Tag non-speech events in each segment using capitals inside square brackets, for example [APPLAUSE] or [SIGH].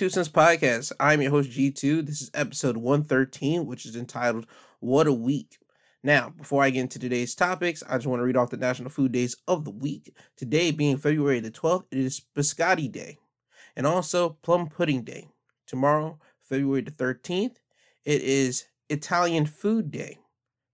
Two Cents Podcast. I'm your host G2. This is episode 113, which is entitled What a Week. Now, before I get into today's topics, I just want to read off the national food days of the week. Today being February the 12th, it is Biscotti Day and also Plum Pudding Day. Tomorrow, February the 13th, it is Italian Food Day,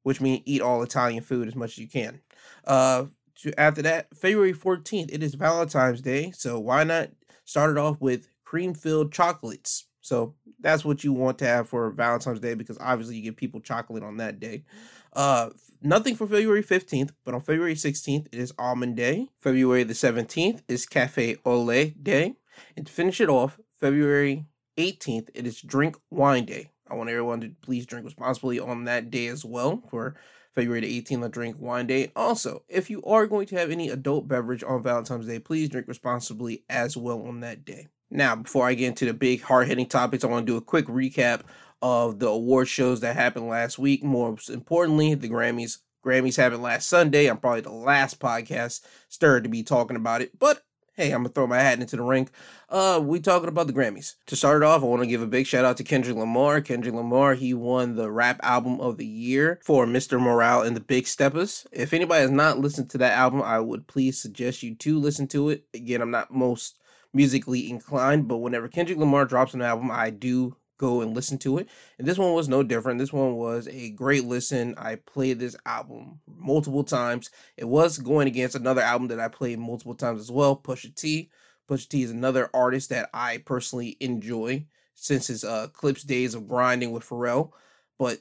which means eat all Italian food as much as you can. Uh, to, after that, February 14th, it is Valentine's Day, so why not start it off with cream filled chocolates? So that's what you want to have for Valentine's Day because obviously you give people chocolate on that day. Uh, nothing for February 15th, but on February 16th, it is Almond Day. February the 17th is Cafe au Lait Day. And to finish it off, February 18th, it is Drink Wine Day. I want everyone to please drink responsibly on that day as well for February the 18th on Drink Wine Day. Also, if you are going to have any adult beverage on Valentine's Day, please drink responsibly as well on that day. Now, before I get into the big hard hitting topics, I want to do a quick recap of the award shows that happened last week. More importantly, the Grammys. Grammys happened last Sunday. I'm probably the last podcast stirred to be talking about it, but hey, I'm gonna throw my hat into the ring. Uh, we talking about the Grammys. To start it off, I want to give a big shout out to Kendrick Lamar. Kendrick Lamar, he won the rap album of the year for Mr. Morale and the Big Steppers. If anybody has not listened to that album, I would please suggest you to listen to it. Again, I'm not most musically inclined, but whenever Kendrick Lamar drops an album, I do go and listen to it. And this one was no different. This one was a great listen. I played this album multiple times. It was going against another album that I played multiple times as well, Pusha T. Pusha T is another artist that I personally enjoy since his uh Clipse days of grinding with Pharrell. But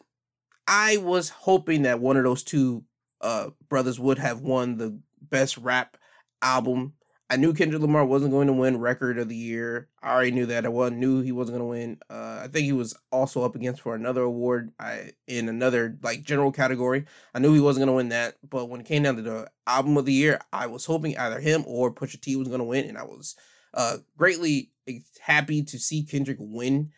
I was hoping that one of those two uh brothers would have won the best rap album I knew Kendrick Lamar wasn't going to win Record of the Year. I already knew that. I wasn't, knew he wasn't going to win. Uh, I think he was also up against for another award I, in another like general category. I knew he wasn't going to win that. But when it came down to the album of the year, I was hoping either him or Pusha T was going to win, and I was uh, greatly happy to see Kendrick win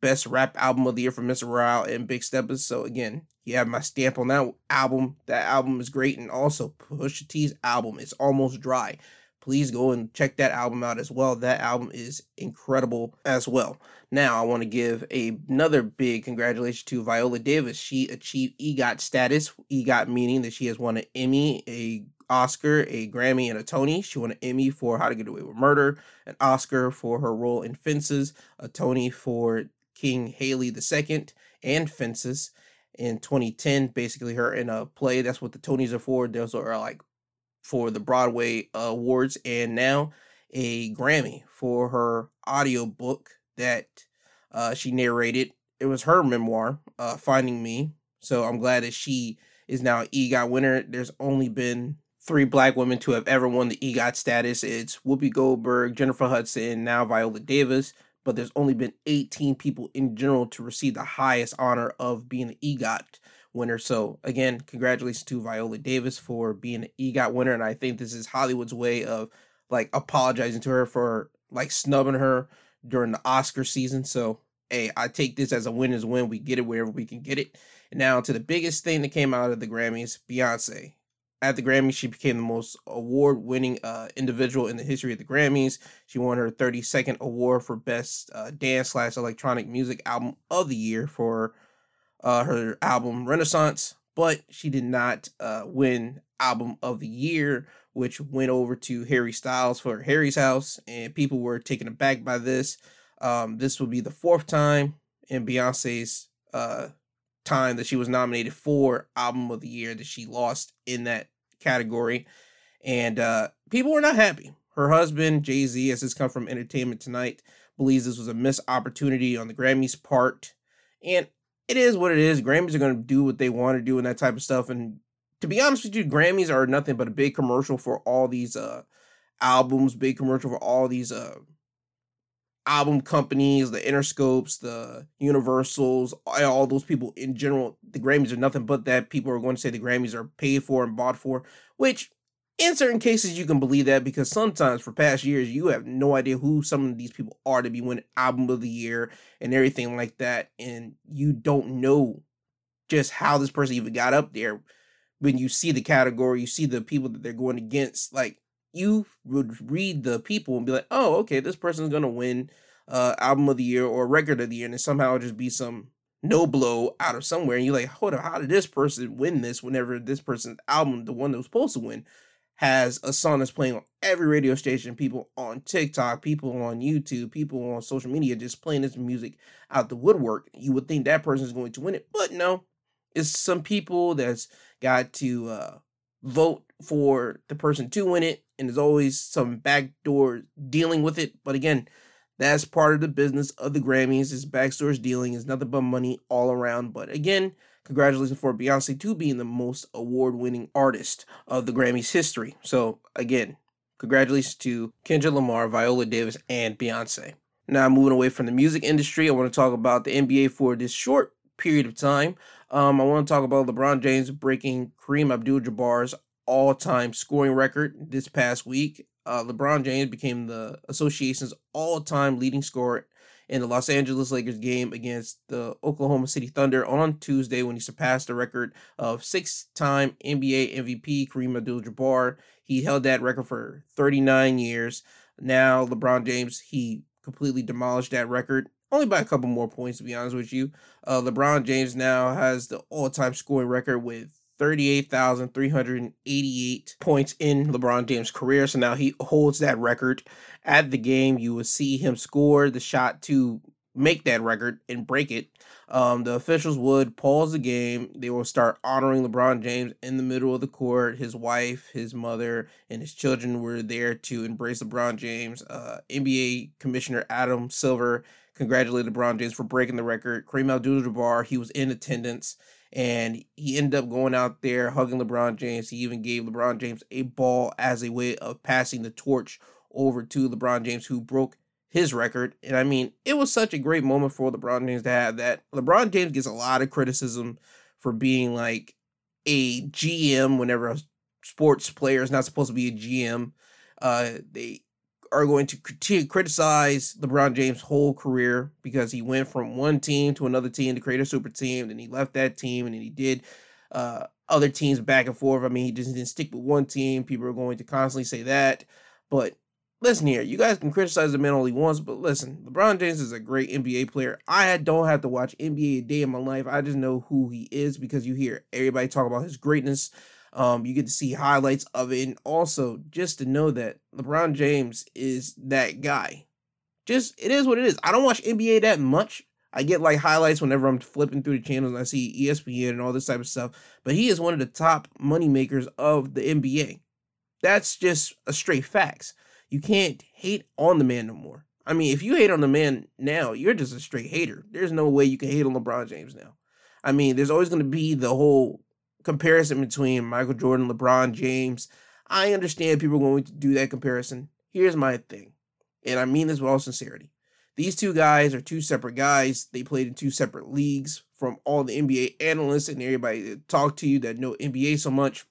Best Rap Album of the Year for Mr. Morale and Big Steppers. So again, he had my stamp on that album. That album is great, and also Pusha T's album is almost dry please go and check that album out as well. That album is incredible as well. Now, I want to give a, another big congratulations to Viola Davis. She achieved EGOT status. EGOT meaning that she has won an Emmy, a Oscar, a Grammy, and a Tony. She won an Emmy for How to Get Away with Murder, an Oscar for her role in Fences, a Tony for King Hedley II and Fences in 2010. Basically, her in a uh, play. That's what the Tonys are for. Those are like for the Broadway Awards and now a Grammy for her audiobook that uh, she narrated. It was her memoir, uh, Finding Me. So I'm glad that she is now EGOT winner. There's only been three black women to have ever won the EGOT status. It's Whoopi Goldberg, Jennifer Hudson, now Viola Davis. But there's only been 18 people in general to receive the highest honor of being an EGOT winner. So again, congratulations to Viola Davis for being an EGOT winner, and I think this is Hollywood's way of like apologizing to her for like snubbing her during the Oscar season. So hey, I take this as a win a win. We get it wherever we can get it. Now to the biggest thing that came out of the Grammys, Beyonce. At the Grammys, she became the most award-winning uh, individual in the history of the Grammys. She won her 32nd award for Best uh, Dance slash Electronic Music Album of the Year for uh, her album Renaissance, but she did not uh, win Album of the Year, which went over to Harry Styles for Harry's House, and people were taken aback by this. Um, this will be the fourth time in Beyonce's uh, time that she was nominated for Album of the Year that she lost in that category, and uh, people were not happy. Her husband Jay Z, as has come from Entertainment Tonight, believes this was a missed opportunity on the Grammys' part, and it is what it is. Grammys are going to do what they want to do and that type of stuff. And to be honest with you, Grammys are nothing but a big commercial for all these uh albums, big commercial for all these uh album companies, the Interscopes, the Universals, all those people in general, the Grammys are nothing but that. People are going to say the Grammys are paid for and bought for, which in certain cases you can believe that because sometimes for past years you have no idea who some of these people are to be winning album of the year and everything like that and you don't know just how this person even got up there. When you see the category you see the people that they're going against like you would read the people and be like oh okay this person's going to win uh album of the year or record of the year and somehow just be some no blow out of somewhere and you're like hold on how did this person win this whenever this person's album the one that was supposed to win has a song that's playing on every radio station, people on TikTok, people on YouTube, people on social media just playing this music out the woodwork. You would think that person is going to win it, but no, it's some people that's got to uh, vote for the person to win it, and there's always some backdoor dealing with it. But again, that's part of the business of the Grammys. Is backdoor dealing is nothing but money all around. But again, congratulations for Beyonce to being the most award winning artist of the Grammys history. So, again, congratulations to Kendrick Lamar, Viola Davis, and Beyonce. Now, moving away from the music industry, I want to talk about the NBA for this short period of time. Um, I want to talk about LeBron James breaking Kareem Abdul Jabbar's all time scoring record this past week. Uh, LeBron James became the association's all time leading scorer in the Los Angeles Lakers game against the Oklahoma City Thunder on Tuesday when he surpassed the record of six time NBA MVP Kareem Abdul Jabbar. He held that record for 39 years. Now, LeBron James, he completely demolished that record. Only by a couple more points, to be honest with you. Uh, LeBron James now has the all time scoring record with 38,388 points in LeBron James' career. So now he holds that record. At the game, you will see him score the shot to make that record and break it. Um, the officials would pause the game. They will start honoring LeBron James in the middle of the court. His wife, his mother, and his children were there to embrace LeBron James. Uh, NBA Commissioner Adam Silver congratulated LeBron James for breaking the record. Kareem Abdul-Jabbar, he was in attendance and he ended up going out there hugging LeBron James. He even gave LeBron James a ball as a way of passing the torch over to LeBron James, who broke his record. And I mean, it was such a great moment for LeBron James to have that. LeBron James gets a lot of criticism for being like a GM whenever a sports player is not supposed to be a GM. Uh, they are going to critique, criticize LeBron James' whole career because he went from one team to another team to create a super team, then he left that team, and then he did uh, other teams back and forth. I mean, he just didn't stick with one team. People are going to constantly say that. But listen here, you guys can criticize the man only once, but listen, LeBron James is a great NBA player. I don't have to watch NBA a day in my life. I just know who he is because you hear everybody talk about his greatness. Um, you get to see highlights of it, and also just to know that LeBron James is that guy. Just it is what it is. I don't watch NBA that much. I get like highlights whenever I'm flipping through the channels and I see ESPN and all this type of stuff. But he is one of the top money makers of the NBA. That's just a straight facts. You can't hate on the man no more. I mean, if you hate on the man now, you're just a straight hater. There's no way you can hate on LeBron James now. I mean, there's always going to be the whole comparison between Michael Jordan, LeBron James. I understand people going to do that comparison. Here's my thing, and I mean this with all sincerity. These two guys are two separate guys. They played in two separate leagues. From all the NBA analysts and everybody that talk to you that know NBA so much,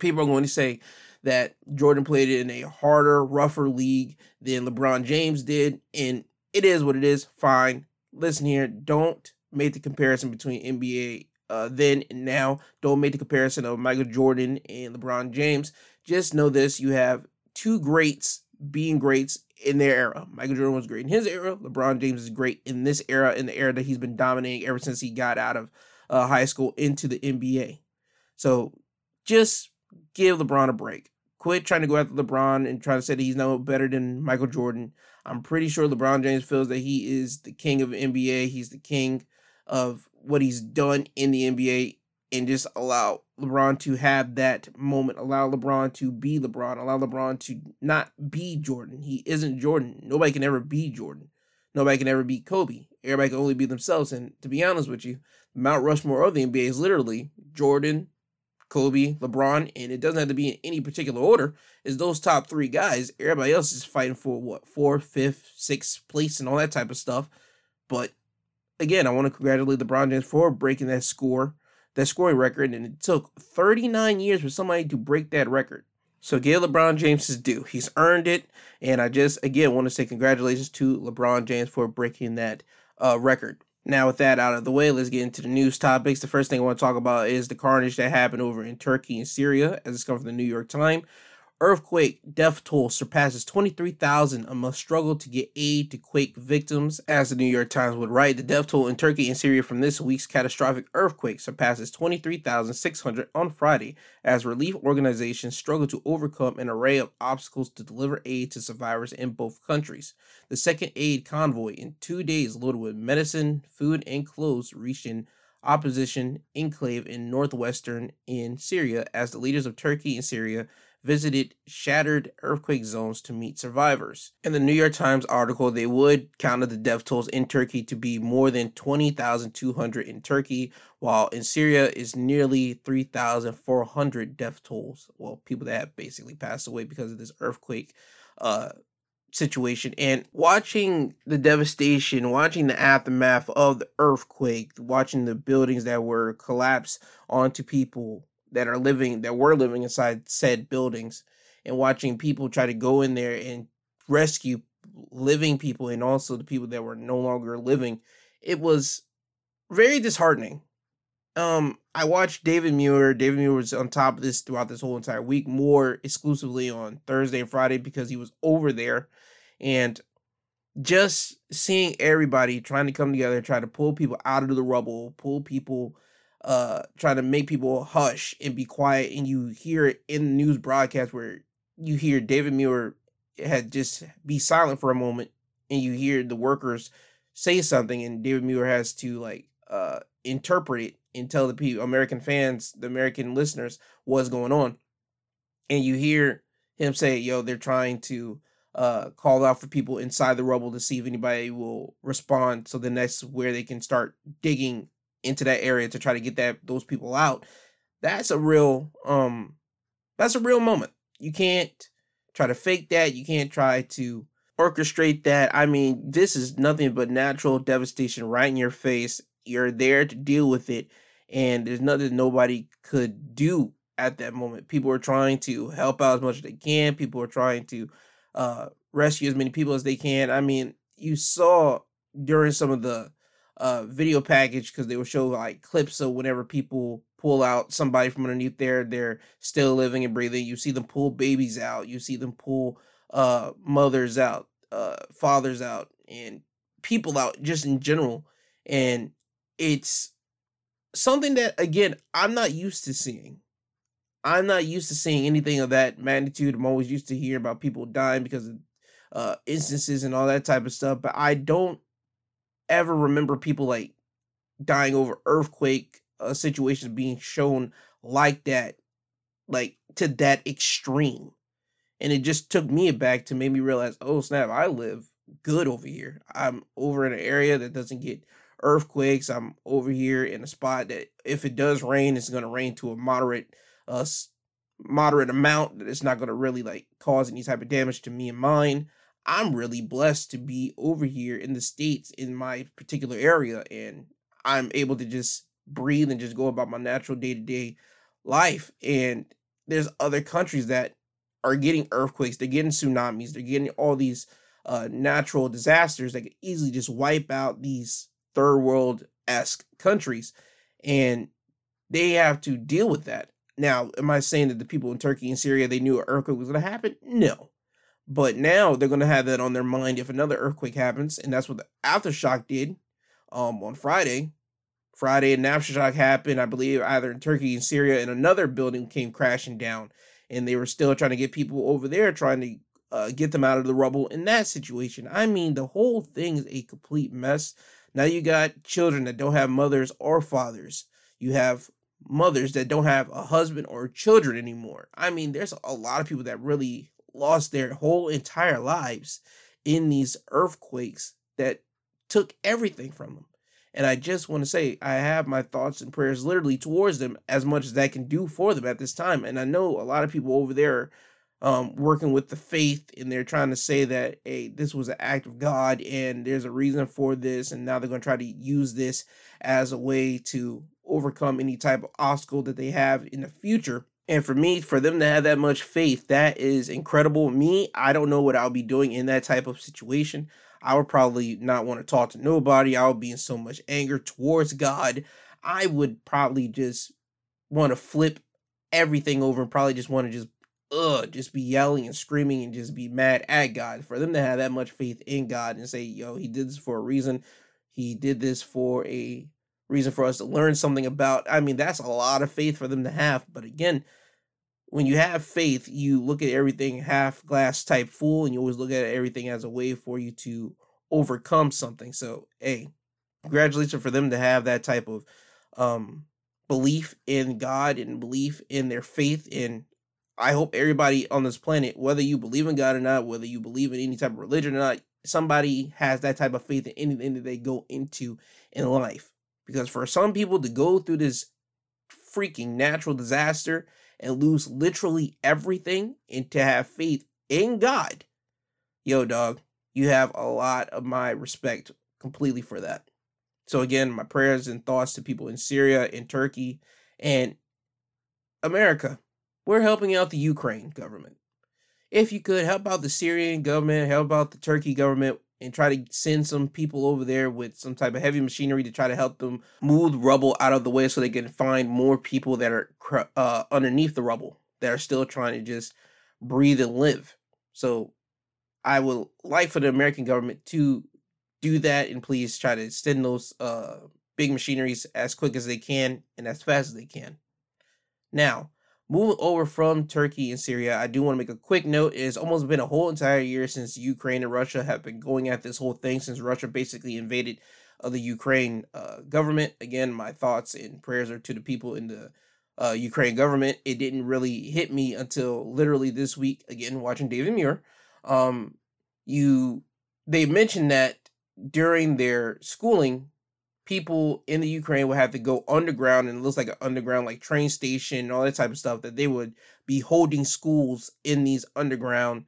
people are going to say that Jordan played in a harder, rougher league than LeBron James did. And it is what it is. Fine. Listen here. Don't make the comparison between NBA uh, then and now. Don't make the comparison of Michael Jordan and LeBron James. Just know this: you have two greats being greats in their era. Michael Jordan was great in his era. LeBron James is great in this era, in the era that he's been dominating ever since he got out of uh, high school into the NBA. So just give LeBron a break. Quit trying to go after LeBron and try to say that he's no better than Michael Jordan. I'm pretty sure LeBron James feels that he is the king of NBA. He's the king of what he's done in the NBA and just allow LeBron to have that moment. Allow LeBron to be LeBron. Allow LeBron to not be Jordan. He isn't Jordan. Nobody can ever be Jordan. Nobody can ever be Kobe. Everybody can only be themselves. And to be honest with you, Mount Rushmore of the NBA is literally Jordan, Kobe, LeBron, and it doesn't have to be in any particular order. Is those top three guys? Everybody else is fighting for what fourth, fifth, sixth place and all that type of stuff. But again, I want to congratulate LeBron James for breaking that score, that scoring record, and it took 39 years for somebody to break that record. So give LeBron James his due. He's earned it, and I just again want to say congratulations to LeBron James for breaking that uh, record. Now, with that out of the way, let's get into the news topics. The first thing I want to talk about is the carnage that happened over in Turkey and Syria, as it's come from the New York Times. Earthquake death toll surpasses 23,000 and must struggle to get aid to quake victims. As the New York Times would write, the death toll in Turkey and Syria from this week's catastrophic earthquake surpasses 23,600 on Friday as relief organizations struggle to overcome an array of obstacles to deliver aid to survivors in both countries. The second aid convoy in two days loaded with medicine, food, and clothes reached an opposition enclave in northwestern in Syria as the leaders of Turkey and Syria visited shattered earthquake zones to meet survivors. In the New York Times article, they would counted the death tolls in Turkey to be more than 20,200 in Turkey, while in Syria is nearly 3,400 death tolls. Well, people that have basically passed away because of this earthquake uh, situation. And watching the devastation, watching the aftermath of the earthquake, watching the buildings that were collapsed onto people that are living that were living inside said buildings and watching people try to go in there and rescue living people and also the people that were no longer living it was very disheartening. Um i watched david muir. David muir was on top of this throughout this whole entire week more exclusively on thursday and friday because he was over there and just seeing everybody trying to come together try to pull people out of the rubble pull people uh trying to make people hush and be quiet and you hear it in the news broadcast where you hear David Muir had just be silent for a moment and you hear the workers say something and David Muir has to like uh interpret it and tell the people American fans, the American listeners what's going on. And you hear him say, yo, they're trying to uh call out for people inside the rubble to see if anybody will respond so then that's where they can start digging into that area to try to get that those people out that's a real um that's a real moment. You can't try to fake that. You can't try to orchestrate that. I mean this is nothing but natural devastation right in your face. You're there to deal with it and there's nothing nobody could do at that moment. People are trying to help out as much as they can. People are trying to uh rescue as many people as they can. I mean you saw during some of the uh video package because they will show like clips of whenever people pull out somebody from underneath there they're still living and breathing. You see them pull babies out you see them pull uh mothers out uh fathers out and people out just in general and it's something that again i'm not used to seeing. I'm not used to seeing anything of that magnitude. I'm always used to hearing about people dying because of uh instances and all that type of stuff but i don't ever remember people like dying over earthquake uh, situations being shown like that, like to that extreme. And it just took me back to make me realize, oh snap, I live good over here. I'm over in an area that doesn't get earthquakes. I'm over here in a spot that if it does rain, it's gonna rain to a moderate uh moderate amount that it's not gonna really like cause any type of damage to me and mine. I'm really blessed to be over here in the States in my particular area and I'm able to just breathe and just go about my natural day to day life. And there's other countries that are getting earthquakes, they're getting tsunamis, they're getting all these uh, natural disasters that could easily just wipe out these third world esque countries. And they have to deal with that. Now, am I saying that the people in Turkey and Syria they knew an earthquake was going to happen? No. But now they're going to have that on their mind if another earthquake happens, and that's what the aftershock did um, on Friday. Friday, an aftershock happened, I believe, either in Turkey and Syria, and another building came crashing down, and they were still trying to get people over there, trying to uh, get them out of the rubble in that situation. I mean, the whole thing is a complete mess. Now you got children that don't have mothers or fathers. You have mothers that don't have a husband or children anymore. I mean, there's a lot of people that really lost their whole entire lives in these earthquakes that took everything from them. And I just want to say, I have my thoughts and prayers literally towards them as much as I can do for them at this time. And I know a lot of people over there um, working with the faith and they're trying to say that, hey, this was an act of God and there's a reason for this. And now they're going to try to use this as a way to overcome any type of obstacle that they have in the future. And for me, for them to have that much faith, that is incredible. Me, I don't know what I'll be doing in that type of situation. I would probably not want to talk to nobody. I would be in so much anger towards God. I would probably just want to flip everything over and probably just want to just ugh, just be yelling and screaming and just be mad at God. For them to have that much faith in God and say, yo, he did this for a reason. He did this for a reason for us to learn something about. I mean, that's a lot of faith for them to have. But again, when you have faith, you look at everything half glass type full, and you always look at everything as a way for you to overcome something. So, hey, congratulations for them to have that type of um, belief in God and belief in their faith. And I hope everybody on this planet, whether you believe in God or not, whether you believe in any type of religion or not, somebody has that type of faith in anything that they go into in life. Because for some people to go through this freaking natural disaster and lose literally everything and to have faith in God, yo, dog, you have a lot of my respect completely for that. So, again, my prayers and thoughts to people in Syria, in Turkey, and America. We're helping out the Ukraine government. If you could help out the Syrian government, help out the Turkey government, and try to send some people over there with some type of heavy machinery to try to help them move rubble out of the way so they can find more people that are uh, underneath the rubble that are still trying to just breathe and live. So I would like for the American government to do that and please try to send those uh, big machineries as quick as they can and as fast as they can. Now, Moving over from Turkey and Syria, I do want to make a quick note. It's almost been a whole entire year since Ukraine and Russia have been going at this whole thing, since Russia basically invaded uh, the Ukraine uh, government. Again, my thoughts and prayers are to the people in the uh, Ukraine government. It didn't really hit me until literally this week, again, watching David Muir. Um, you, they mentioned that during their schooling, people in the Ukraine would have to go underground and it looks like an underground like train station and all that type of stuff that they would be holding schools in these underground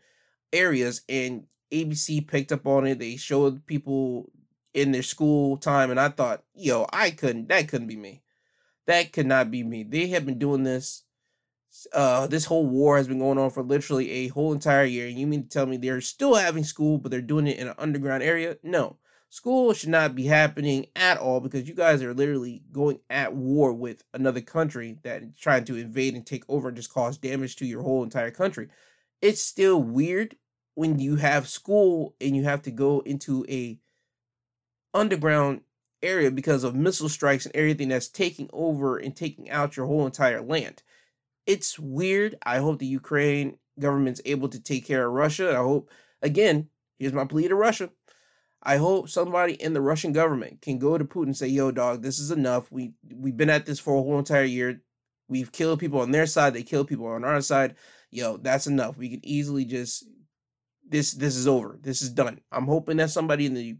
areas and ABC picked up on it. They showed people in their school time and I thought, yo, I couldn't that couldn't be me. That could not be me. They have been doing this uh this whole war has been going on for literally a whole entire year and you mean to tell me they're still having school but they're doing it in an underground area? No School should not be happening at all because you guys are literally going at war with another country that is trying to invade and take over and just cause damage to your whole entire country. It's still weird when you have school and you have to go into a underground area because of missile strikes and everything that's taking over and taking out your whole entire land. It's weird. I hope the Ukraine government's able to take care of Russia. I hope again, here's my plea to Russia. I hope somebody in the Russian government can go to Putin and say, "Yo, dog, this is enough. We we've been at this for a whole entire year. We've killed people on their side. They kill people on our side. Yo, that's enough. We can easily just this this is over. This is done. I'm hoping that somebody in the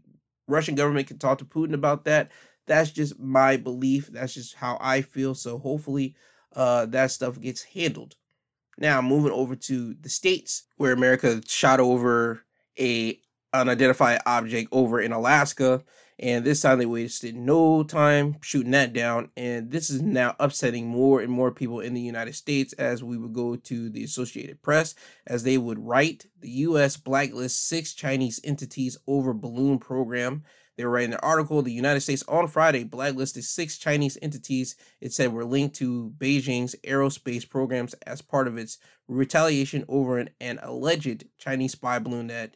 Russian government can talk to Putin about that. That's just my belief. That's just how I feel. So hopefully, uh, that stuff gets handled. Now moving over to the states where America shot over a unidentified object over in Alaska. And this time they wasted no time shooting that down. And this is now upsetting more and more people in the United States as we would go to the Associated Press, as they would write the U.S. blacklist six Chinese entities over balloon program. They were writing an article. The United States on Friday blacklisted six Chinese entities it said were linked to Beijing's aerospace programs as part of its retaliation over an, an alleged Chinese spy balloon that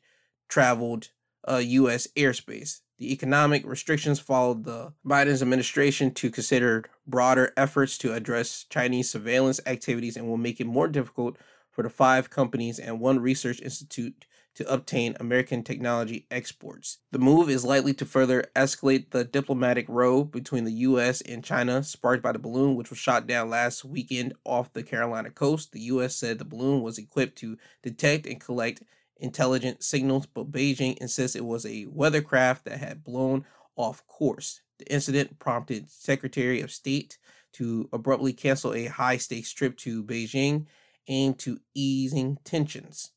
traveled uh, U.S. airspace. The economic restrictions followed the Biden's administration to consider broader efforts to address Chinese surveillance activities and will make it more difficult for the five companies and one research institute to obtain American technology exports. The move is likely to further escalate the diplomatic row between the U.S. and China, sparked by the balloon which was shot down last weekend off the Carolina coast. The U.S. said the balloon was equipped to detect and collect intelligent signals, but Beijing insists it was a weathercraft that had blown off course. The incident prompted Secretary of State to abruptly cancel a high stakes trip to Beijing aimed to easing tensions.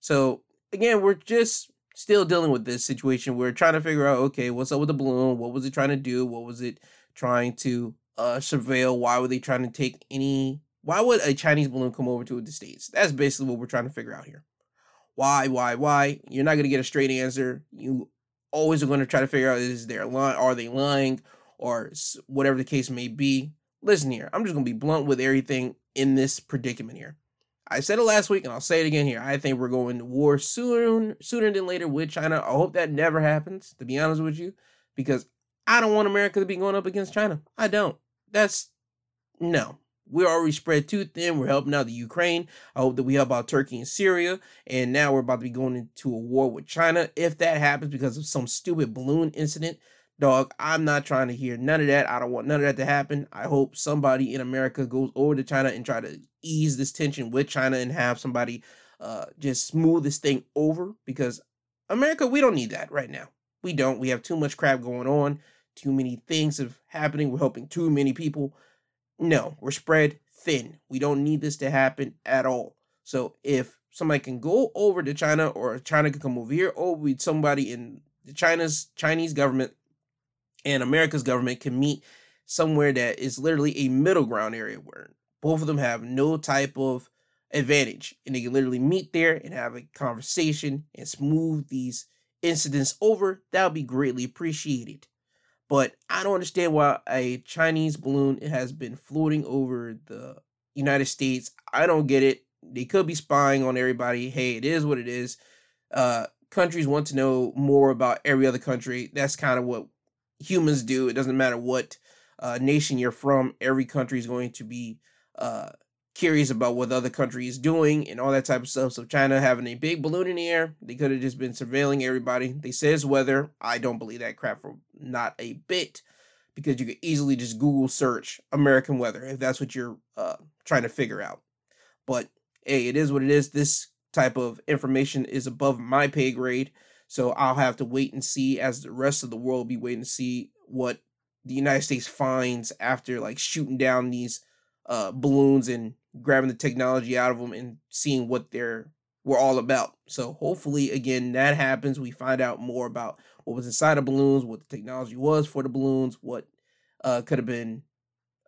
So, again, we're just still dealing with this situation. We're trying to figure out okay, what's up with the balloon? What was it trying to do? What was it trying to uh, surveil? Why were they trying to take any? Why would a Chinese balloon come over to the States? That's basically what we're trying to figure out here. Why, why, why? You're not going to get a straight answer. You always are going to try to figure out is there lying? Are they lying? Or whatever the case may be. Listen here, I'm just going to be blunt with everything in this predicament here. I said it last week and I'll say it again here. I think we're going to war soon, sooner than later with China. I hope that never happens, to be honest with you, because I don't want America to be going up against China. I don't. That's no. We're already spread too thin. We're helping out the Ukraine. I hope that we help out Turkey and Syria. And now we're about to be going into a war with China. If that happens because of some stupid balloon incident, dog, I'm not trying to hear none of that. I don't want none of that to happen. I hope somebody in America goes over to China and try to ease this tension with China and have somebody uh, just smooth this thing over because America, we don't need that right now. We don't. We have too much crap going on, too many things of happening. We're helping too many people. No, we're spread thin. We don't need this to happen at all. So if somebody can go over to China or China can come over here, or we somebody in China's Chinese government and America's government can meet somewhere that is literally a middle ground area where both of them have no type of advantage and they can literally meet there and have a conversation and smooth these incidents over that would be greatly appreciated but i don't understand why a chinese balloon has been floating over the united states. I don't get it. They could be spying on everybody. Hey it is what it is. Uh countries want to know more about every other country. That's kind of what humans do. It doesn't matter what uh, nation you're from. Every country is going to be uh, curious about what the other country is doing and all that type of stuff. So China having a big balloon in the air, they could have just been surveilling everybody. They says weather. I don't believe that crap for not a bit because you could easily just Google search American weather if that's what you're uh, trying to figure out. But hey, it is what it is. This type of information is above my pay grade. So I'll have to wait and see as the rest of the world be waiting to see what the United States finds after like shooting down these uh, balloons and grabbing the technology out of them and seeing what they're we're all about. So hopefully again that happens. We find out more about what was inside the balloons, what the technology was for the balloons, what uh, could have been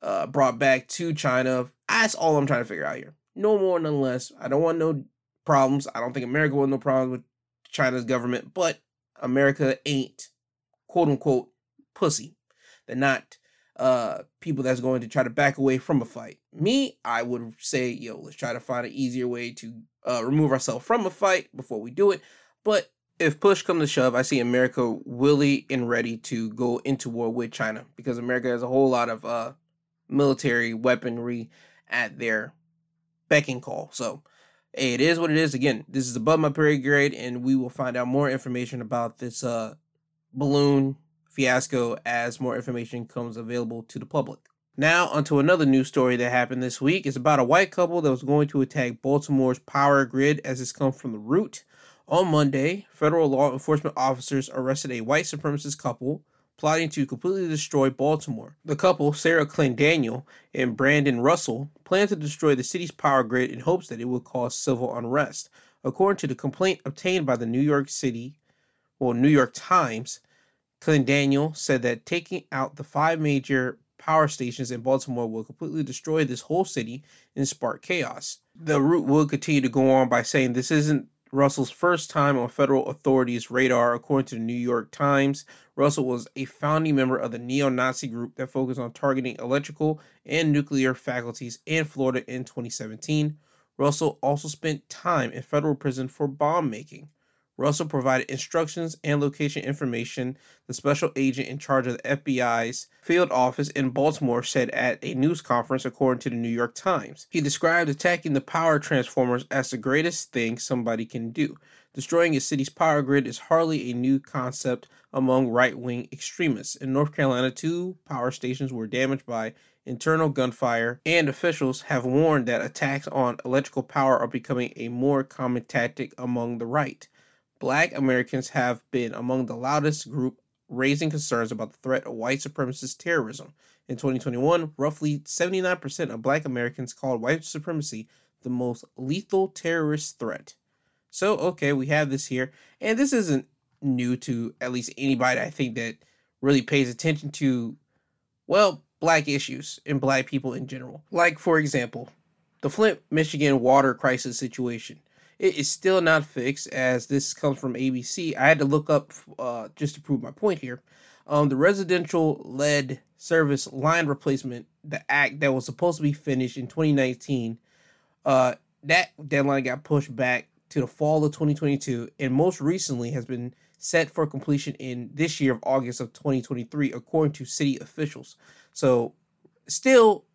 uh, brought back to China. That's all I'm trying to figure out here. No more, none less. I don't want no problems. I don't think America wants no problems with China's government, but America ain't quote unquote pussy. They're not uh people that's going to try to back away from a fight. Me, I would say, yo, let's try to find an easier way to uh remove ourselves from a fight before we do it. But if push comes to shove, I see America willing and ready to go into war with China because America has a whole lot of uh military weaponry at their beck and call. So hey, it is what it is. Again, this is above my pay grade, and we will find out more information about this uh, balloon fiasco as more information comes available to the public. Now, onto another news story that happened this week. It's about a white couple that was going to attack Baltimore's power grid as it's come from the root. On Monday, federal law enforcement officers arrested a white supremacist couple plotting to completely destroy Baltimore. The couple, Sarah Clendaniel and Brandon Russell, planned to destroy the city's power grid in hopes that it would cause civil unrest. According to the complaint obtained by the New York City, well, New York Times, Clendaniel said that taking out the five major power stations in Baltimore will completely destroy this whole city and spark chaos. The Root will continue to go on by saying this isn't Russell's first time on federal authorities' radar, according to the New York Times. Russell was a founding member of the neo Nazi group that focused on targeting electrical and nuclear faculties in Florida in 2017. Russell also spent time in federal prison for bomb making. Russell provided instructions and location information. The special agent in charge of the FBI's field office in Baltimore said at a news conference, according to the New York Times. He described attacking the power transformers as the greatest thing somebody can do. Destroying a city's power grid is hardly a new concept among right wing extremists. In North Carolina, two power stations were damaged by internal gunfire, and officials have warned that attacks on electrical power are becoming a more common tactic among the right black Americans have been among the loudest group raising concerns about the threat of white supremacist terrorism. In 2021, roughly 79% of black Americans called white supremacy the most lethal terrorist threat. So, okay, we have this here, and this isn't new to at least anybody I think that really pays attention to, well, black issues and black people in general. Like, for example, the Flint, Michigan water crisis situation. It is still not fixed, as this comes from ABC. I had to look up uh, just to prove my point here. Um, the residential lead service line replacement, the act that was supposed to be finished in 2019, uh, that deadline got pushed back to the fall of 2022, and most recently has been set for completion in this year of August of 2023, according to city officials. So, still,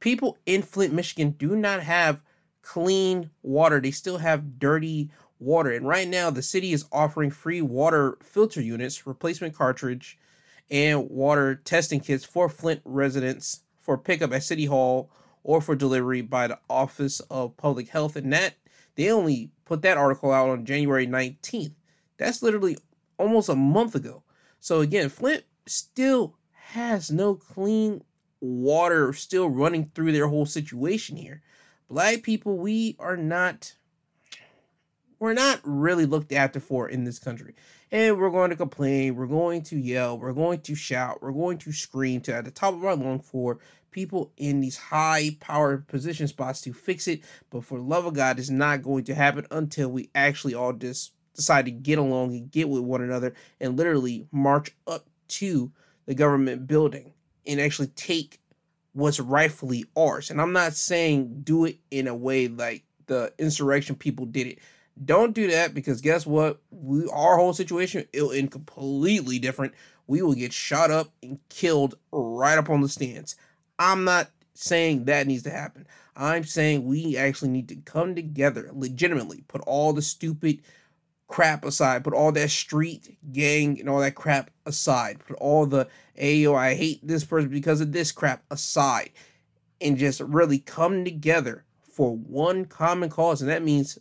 people in Flint, Michigan do not have clean water. They still have dirty water. And right now, the city is offering free water filter units, replacement cartridge, and water testing kits for Flint residents for pickup at City Hall or for delivery by the Office of Public Health. And that they only put that article out on January 19th. That's literally almost a month ago. So again, Flint still has no clean water still running through their whole situation here. Black people, we are not we're not really looked after for in this country. And we're going to complain, we're going to yell, we're going to shout, we're going to scream to at the top of our lungs for people in these high power position spots to fix it. But for love of God, it's not going to happen until we actually all just decide to get along and get with one another and literally march up to the government building and actually take what's rightfully ours. And I'm not saying do it in a way like the insurrection people did it. Don't do that because guess what? We our whole situation it'll end completely different. We will get shot up and killed right up on the stands. I'm not saying that needs to happen. I'm saying we actually need to come together legitimately, put all the stupid crap aside, put all that street gang and all that crap aside, put all the Ayo, I hate this person because of this crap aside, and just really come together for one common cause, and that means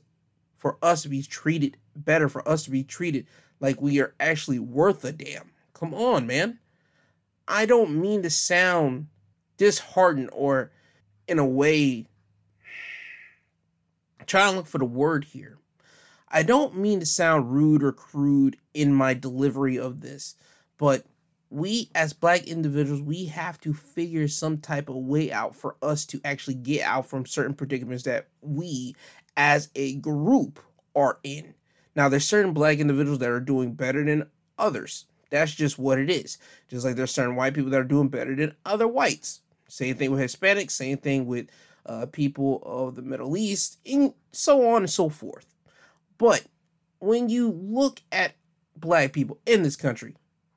for us to be treated better, for us to be treated like we are actually worth a damn. Come on, man. I don't mean to sound disheartened or in a way [SIGHS] trying to look for the word here I don't mean to sound rude or crude in my delivery of this, but we as black individuals, we have to figure some type of way out for us to actually get out from certain predicaments that we as a group are in. Now, there's certain black individuals that are doing better than others. That's just what it is. Just like there's certain white people that are doing better than other whites. Same thing with Hispanics, same thing with uh, people of the Middle East, and so on and so forth. But when you look at black people in this country,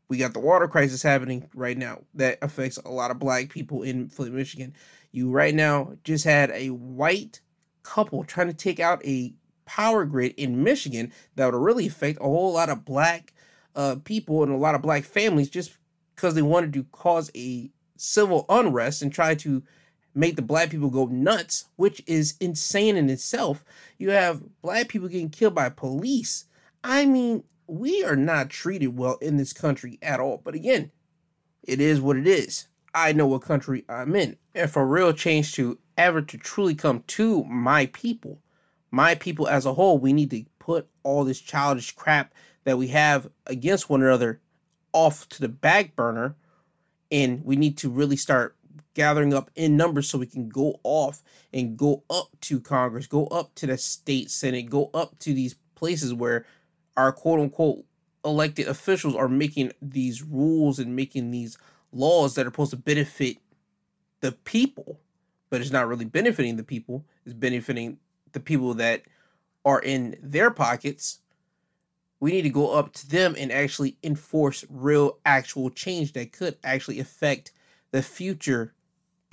we got the water crisis happening right now that affects a lot of black people in Flint, Michigan. You right now just had a white couple trying to take out a power grid in Michigan that would really affect a whole lot of black uh, people and a lot of black families just because they wanted to cause a civil unrest and try to make the black people go nuts, which is insane in itself. You have black people getting killed by police. I mean, we are not treated well in this country at all. But again, it is what it is. I know what country I'm in. And for real change to ever to truly come to my people, my people as a whole, we need to put all this childish crap that we have against one another off to the back burner. And we need to really start gathering up in numbers so we can go off and go up to Congress, go up to the state senate, go up to these places where our quote unquote elected officials are making these rules and making these laws that are supposed to benefit the people, but it's not really benefiting the people, it's benefiting the people that are in their pockets. We need to go up to them and actually enforce real, actual change that could actually affect the future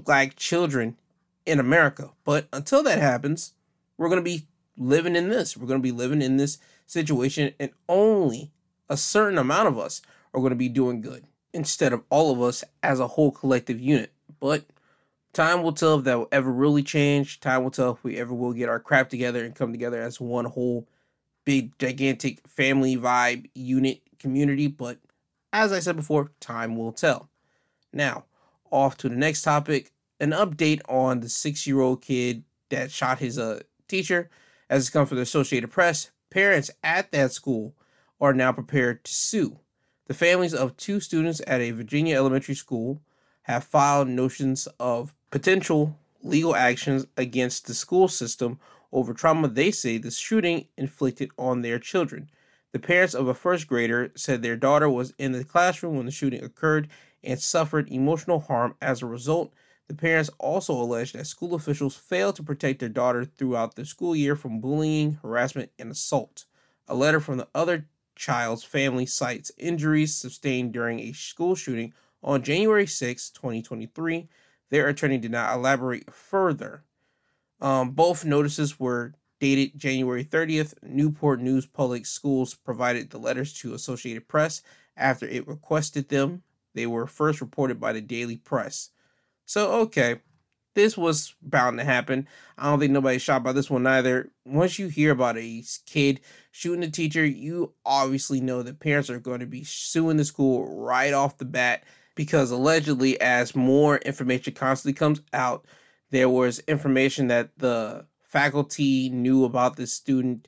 black children in America. But until that happens, we're going to be living in this. We're going to be living in this situation, and only a certain amount of us are going to be doing good instead of all of us as a whole collective unit. But time will tell if that will ever really change. Time will tell if we ever will get our crap together and come together as one whole big, gigantic family vibe unit community. But as I said before, time will tell. Now, off to the next topic an update on the six year old kid that shot his uh, teacher. As it's come from the Associated Press, parents at that school are now prepared to sue. The families of two students at a Virginia elementary school have filed notions of potential legal actions against the school system over trauma they say the shooting inflicted on their children. The parents of a first grader said their daughter was in the classroom when the shooting occurred and suffered emotional harm as a result. The parents also alleged that school officials failed to protect their daughter throughout the school year from bullying, harassment, and assault. A letter from the other child's family cites injuries sustained during a school shooting on January 6, 2023. Their attorney did not elaborate further. Um, both notices were dated January 30th. Newport News Public Schools provided the letters to Associated Press after it requested them. They were first reported by the Daily Press. So, okay, this was bound to happen. I don't think nobody shot by this one either. Once you hear about a kid shooting a teacher, you obviously know that parents are going to be suing the school right off the bat because allegedly, as more information constantly comes out, there was information that the faculty knew about this student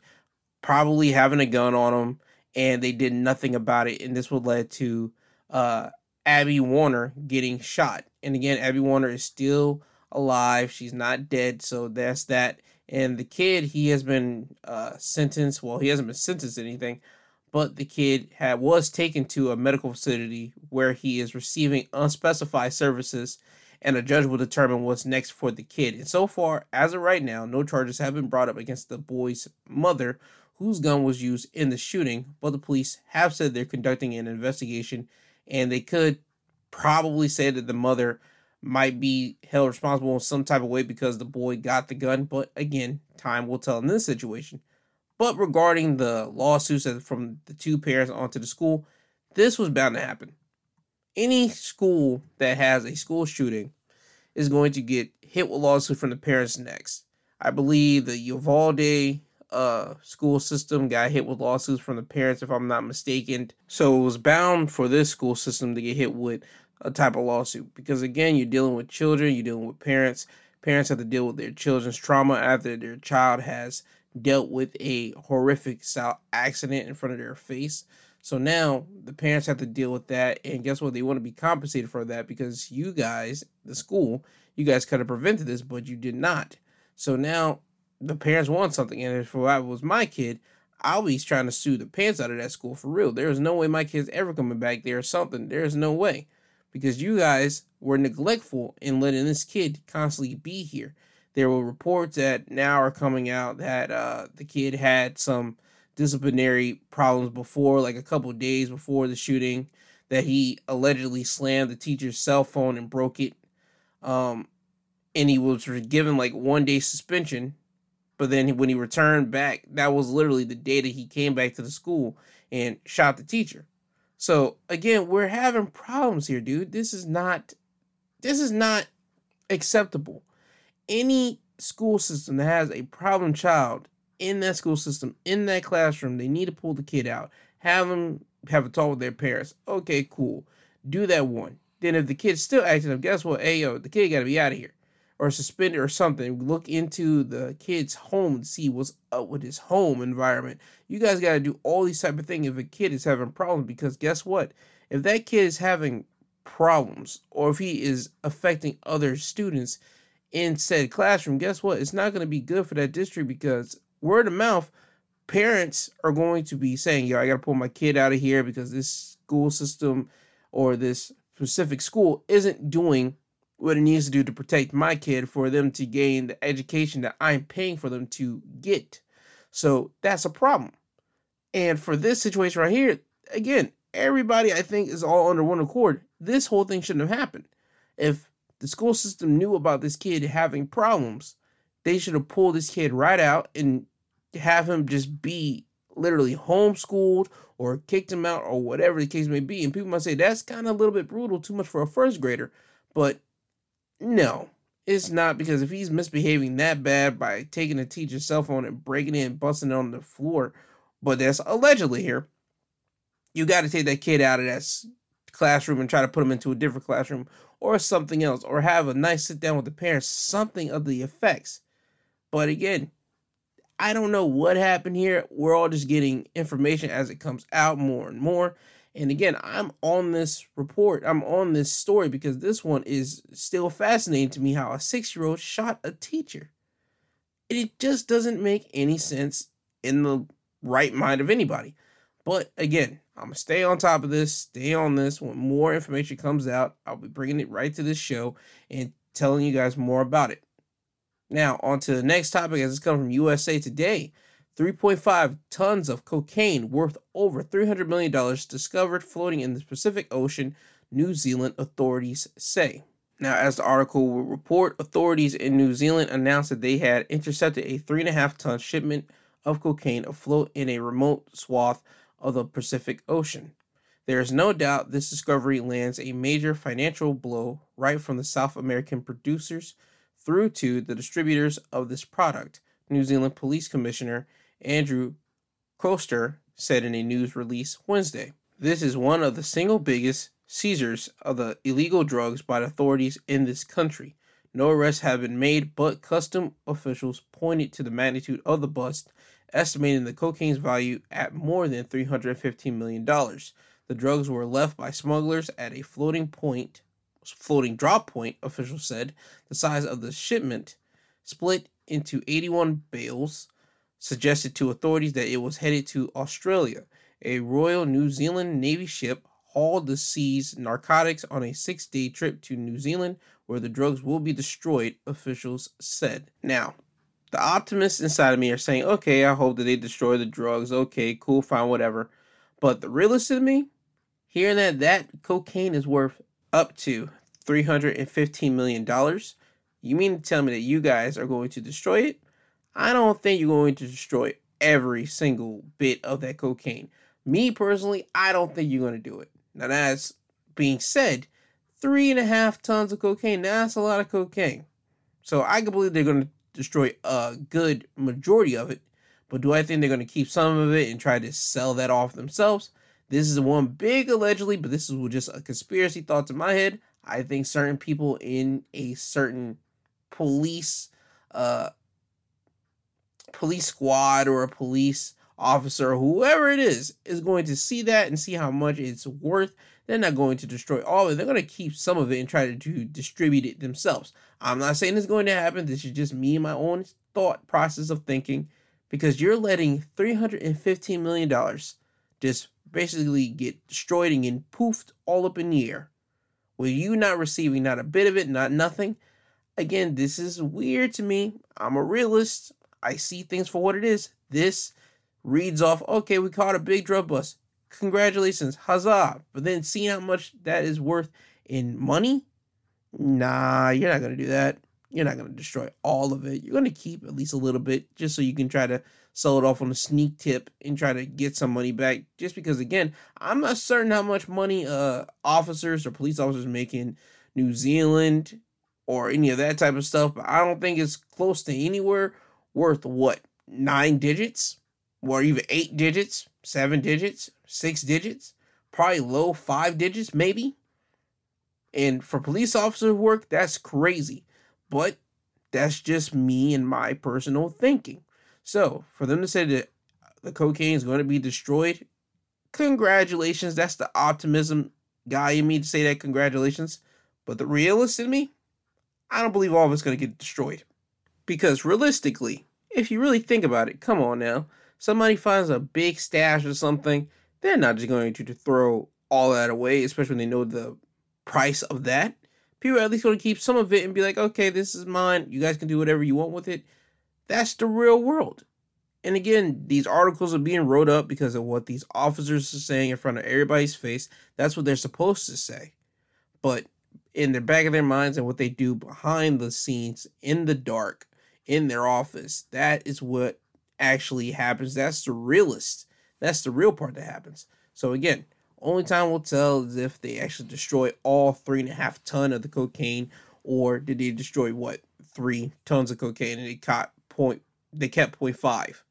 probably having a gun on him and they did nothing about it and this would lead to uh, Abby Zwerner getting shot. And again Abby Zwerner is still alive. She's not dead. So that's that. And the kid he has been uh, sentenced. Well he hasn't been sentenced anything but the kid had was taken to a medical facility where he is receiving unspecified services and a judge will determine what's next for the kid. And so far, as of right now, no charges have been brought up against the boy's mother, whose gun was used in the shooting, but the police have said they're conducting an investigation and they could probably say that the mother might be held responsible in some type of way because the boy got the gun, but again, time will tell in this situation. But regarding the lawsuits from the two parents onto the school, this was bound to happen any school that has a school shooting is going to get hit with lawsuit from the parents next. I believe the Uvalde uh, school system got hit with lawsuits from the parents, if I'm not mistaken. So it was bound for this school system to get hit with a type of lawsuit because again, you're dealing with children, you're dealing with parents. Parents have to deal with their children's trauma after their child has dealt with a horrific accident in front of their face. So now the parents have to deal with that, and guess what? They want to be compensated for that because you guys, the school, you guys could have prevented this, but you did not. So now the parents want something, and if I was my kid, I'll be trying to sue the pants out of that school for real. There is no way my kid's ever coming back there or something. There is no way because you guys were neglectful in letting this kid constantly be here. There were reports that now are coming out that uh, the kid had some disciplinary problems before, like a couple days before the shooting, that he allegedly slammed the teacher's cell phone and broke it. Um, and he was given like one day suspension. But then when he returned back, that was literally the day that he came back to the school and shot the teacher. So again, we're having problems here, dude. This is not this is not acceptable. Any school system that has a problem child in that school system, in that classroom, they need to pull the kid out, have them have a talk with their parents. Okay, cool. Do that one. Then if the kid's still acting up, guess what? Hey, yo, the kid got to be out of here or suspended or something. Look into the kid's home and see what's up with his home environment. You guys got to do all these type of things if a kid is having problems because guess what? If that kid is having problems or if he is affecting other students in said classroom, guess what? It's not going to be good for that district because word of mouth, parents are going to be saying, yo, I got to pull my kid out of here because this school system or this specific school isn't doing what it needs to do to protect my kid for them to gain the education that I'm paying for them to get. So that's a problem. And for this situation right here, again, everybody I think is all under one accord. This whole thing shouldn't have happened. If the school system knew about this kid having problems, they should have pulled this kid right out and have him just be literally homeschooled or kicked him out or whatever the case may be. And people might say that's kind of a little bit brutal, too much for a first grader. But no, it's not because if he's misbehaving that bad by taking a teacher's cell phone and breaking it and busting it on the floor, but that's allegedly here, you got to take that kid out of that classroom and try to put them into a different classroom or something else, or have a nice sit down with the parents, something of the effects. But again, I don't know what happened here. We're all just getting information as it comes out more and more. And again, I'm on this report, I'm on this story because this one is still fascinating to me how a six year old shot a teacher. It just doesn't make any sense in the right mind of anybody. But again, I'm gonna stay on top of this, stay on this. When more information comes out, I'll be bringing it right to this show and telling you guys more about it. Now, on to the next topic as it's coming from USA Today. 3.5 tons of cocaine worth over $300 million discovered floating in the Pacific Ocean, New Zealand authorities say. Now, as the article will report, authorities in New Zealand announced that they had intercepted a 3.5 ton shipment of cocaine afloat in a remote swath of the Pacific Ocean. There is no doubt this discovery lands a major financial blow right from the South American producers through to the distributors of this product, New Zealand Police Commissioner Andrew Coster said in a news release Wednesday. This is one of the single biggest seizures of the illegal drugs by authorities in this country. No arrests have been made, but custom officials pointed to the magnitude of the bust, estimating the cocaine's value at more than $315 million. The drugs were left by smugglers at a floating point, floating drop point, officials said. The size of the shipment split into 81 bales suggested to authorities that it was headed to Australia. A Royal New Zealand Navy ship hauled the seized narcotics on a six day trip to New Zealand, where the drugs will be destroyed, officials said. Now, the optimists inside of me are saying, okay, I hope that they destroy the drugs. Okay, cool, fine, whatever. But the realist in me, hearing that that cocaine is worth up to $315 million, you mean to tell me that you guys are going to destroy it? I don't think you're going to destroy every single bit of that cocaine. Me personally, I don't think you're going to do it. Now, that's being said, three and a half tons of cocaine, that's a lot of cocaine. So I can believe they're going to destroy a good majority of it. But do I think they're going to keep some of it and try to sell that off themselves? This is one big allegedly, but this is just a conspiracy thought in my head. I think certain people in a certain police uh, police squad or a police officer whoever it is is going to see that and see how much it's worth. They're not going to destroy all of it. They're going to keep some of it and try to, to distribute it themselves. I'm not saying it's going to happen. This is just me and my own thought process of thinking because you're letting $315 million just basically get destroyed and get poofed all up in the air with you not receiving not a bit of it, not nothing. Again, this is weird to me. I'm a realist. I see things for what it is. This reads off, okay, we caught a big drug bust. Congratulations, huzzah. But then seeing how much that is worth in money, nah, you're not going to do that. You're not going to destroy all of it. You're going to keep at least a little bit just so you can try to sell it off on a sneak tip and try to get some money back. Just because, again, I'm not certain how much money uh, officers or police officers make in New Zealand or any of that type of stuff, but I don't think it's close to anywhere worth what nine digits or even eight digits, seven digits, six digits, probably low five digits, maybe. And for police officer work, that's crazy. But that's just me and my personal thinking. So for them to say that the cocaine is going to be destroyed, congratulations. That's the optimism guy in me to say that. Congratulations. But the realist in me, I don't believe all of it's going to get destroyed. Because realistically, if you really think about it, come on now. Somebody finds a big stash or something, they're not just going to throw all that away, especially when they know the price of that. People are at least going to keep some of it and be like, okay, this is mine. You guys can do whatever you want with it. That's the real world. And again, these articles are being wrote up because of what these officers are saying in front of everybody's face. That's what they're supposed to say. But in the back of their minds and what they do behind the scenes in the dark, in their office. That is what actually happens. That's the realist. That's the real part that happens. So again, only time will tell is if they actually destroy all three and a half ton of the cocaine, or did they destroy what three tons of cocaine and they caught point they kept point five.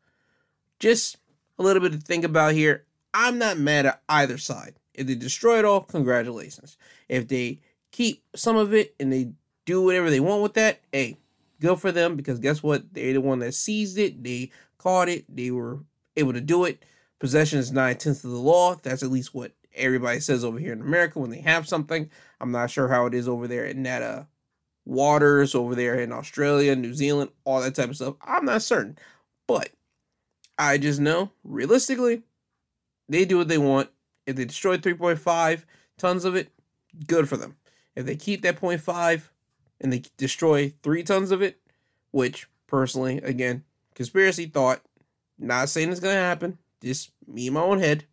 Just a little bit to think about here. I'm not mad at either side. If they destroy it all, congratulations. If they keep some of it and they do whatever they want with that, hey, good for them because guess what? They're the one that seized it. They caught it. They were able to do it. Possession is nine tenths of the law. That's at least what everybody says over here in America when they have something. I'm not sure how it is over there in that uh waters over there in Australia, New Zealand, all that type of stuff. I'm not certain. But I just know realistically, they do what they want. If they destroy 3.5 tons of it, good for them. If they keep that 0.5 and they destroy three tons of it, which personally, again, conspiracy thought, not saying it's gonna happen, just me in my own head.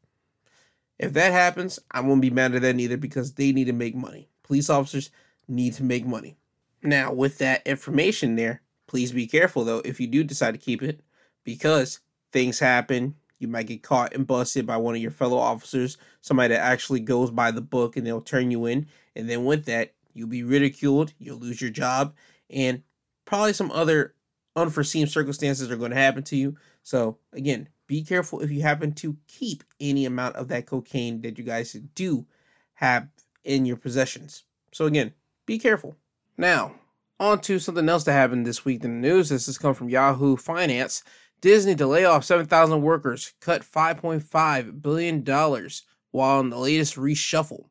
If that happens, I won't be mad at that either because they need to make money. Police officers need to make money. Now, with that information there, please be careful though if you do decide to keep it because things happen. You might get caught and busted by one of your fellow officers, somebody that actually goes by the book and they'll turn you in. And then with that, you'll be ridiculed, you'll lose your job, and probably some other unforeseen circumstances are going to happen to you. So, again, be careful if you happen to keep any amount of that cocaine that you guys do have in your possessions. So, again, be careful. Now, on to something else that happened this week in the news. This has come from Yahoo Finance. Disney to lay off 7,000 workers, cut $5.5 billion while in the latest reshuffle.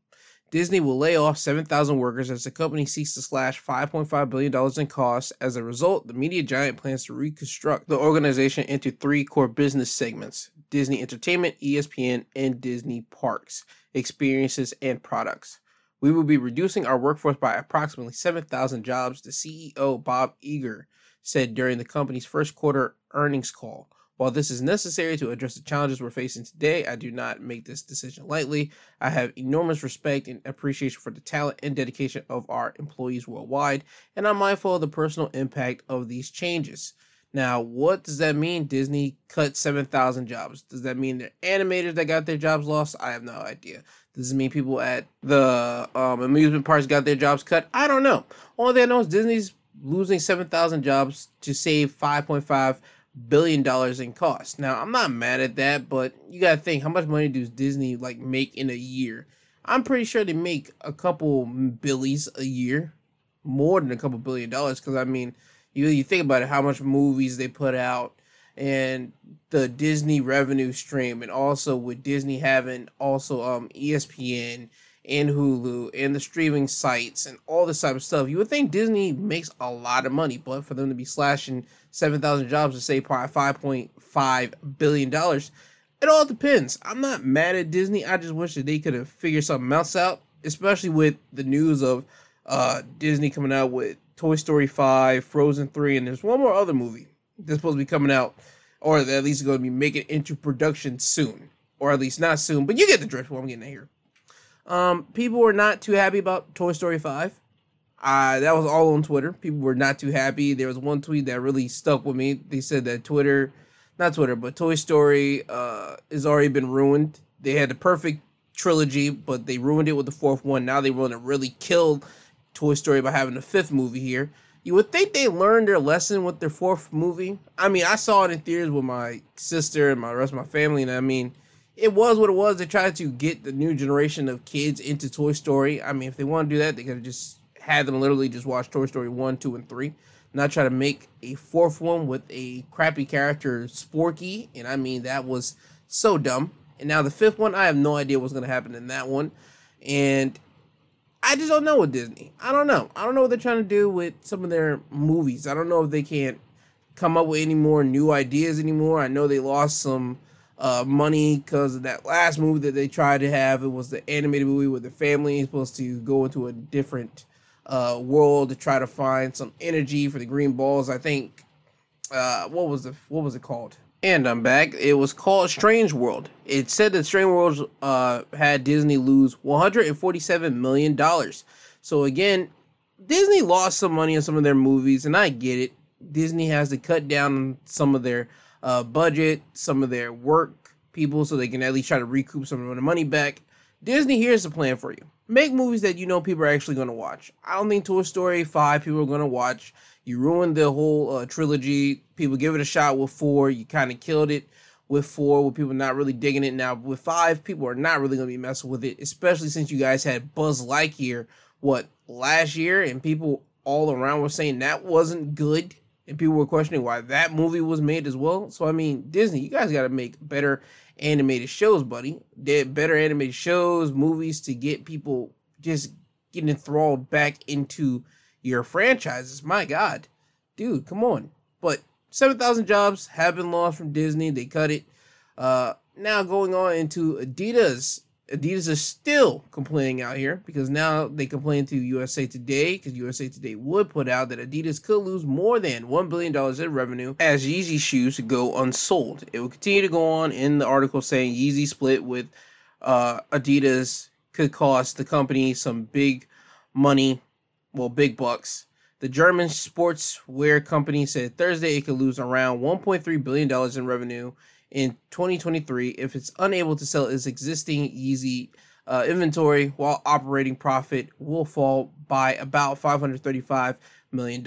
Disney will lay off 7,000 workers as the company seeks to slash $5.5 billion in costs. As a result, the media giant plans to reconstruct the organization into three core business segments Disney Entertainment, ESPN, and Disney Parks, Experiences, and Products. We will be reducing our workforce by approximately 7,000 jobs, the CEO Bob Iger said during the company's first quarter earnings call. While this is necessary to address the challenges we're facing today, I do not make this decision lightly. I have enormous respect and appreciation for the talent and dedication of our employees worldwide, and I'm mindful of the personal impact of these changes. Now, what does that mean? Disney cut 7,000 jobs. Does that mean the animators that got their jobs lost? I have no idea. Does it mean people at the um, amusement parks got their jobs cut? I don't know. All thing I know is Disney's losing 7,000 jobs to save 5.5 billion dollars in cost. Now, I'm not mad at that, but you got to think how much money does Disney like make in a year? I'm pretty sure they make a couple billies a year, more than a couple billion dollars cuz I mean, you you think about it how much movies they put out and the Disney revenue stream and also with Disney having also um ESPN and Hulu and the streaming sites and all this type of stuff. You would think Disney makes a lot of money, but for them to be slashing 7,000 jobs to save $5.5 billion, it all depends. I'm not mad at Disney. I just wish that they could have figured something else out, especially with the news of uh, Disney coming out with Toy Story 5, Frozen 3, and there's one more other movie that's supposed to be coming out, or at least going to be making into production soon. Or at least not soon, but you get the drift what I'm getting at here. Um, people were not too happy about Toy Story 5. Uh, that was all on Twitter. People were not too happy. There was one tweet that really stuck with me. They said that Twitter, not Twitter, but Toy Story uh, has already been ruined. They had the perfect trilogy, but they ruined it with the fourth one. Now they want to really kill Toy Story by having a fifth movie here. You would think they learned their lesson with their fourth movie. I mean, I saw it in theaters with my sister and my rest of my family, and I mean, it was what it was. They tried to get the new generation of kids into Toy Story. I mean, if they want to do that, they could have just had them literally just watch Toy Story 1, 2, and 3. Not try to make a fourth one with a crappy character, Sporky. And I mean, that was so dumb. And now the fifth one, I have no idea what's going to happen in that one. And I just don't know with Disney. I don't know. I don't know what they're trying to do with some of their movies. I don't know if they can't come up with any more new ideas anymore. I know they lost some uh, money because of that last movie that they tried to have. It was the animated movie where the family is supposed to go into a different uh, world to try to find some energy for the green balls. I think uh, what was the what was it called? And I'm back. It was called Strange World. It said that Strange World uh, had Disney lose 147 million dollars. So again, Disney lost some money on some of their movies, and I get it. Disney has to cut down some of their uh, budget, some of their work people, so they can at least try to recoup some of the money back. Disney, here's the plan for you: make movies that you know people are actually going to watch. I don't think Toy Story five people are going to watch. You ruined the whole uh, trilogy. People give it a shot with four. You kind of killed it with four, with people not really digging it. Now with five, people are not really gonna be messing with it, especially since you guys had Buzz Lightyear what last year, and people all around were saying that wasn't good, and people were questioning why that movie was made as well. So I mean, Disney, you guys got to make better animated shows, buddy. Did better animated shows, movies to get people just getting enthralled back into your franchises. My God, dude, come on. But 7,000 jobs have been lost from Disney. They cut it. Uh, now going on into Adidas. Adidas is still complaining out here because now they complain to USA Today because USA Today would put out that Adidas could lose more than $1 billion in revenue as Yeezy shoes go unsold. It will continue to go on in the article saying Yeezy split with uh, Adidas could cost the company some big money, well, big bucks. The German sportswear company said Thursday it could lose around $1.3 billion in revenue in 2023 if it's unable to sell its existing Yeezy uh, inventory, while operating profit will fall by about $535 million.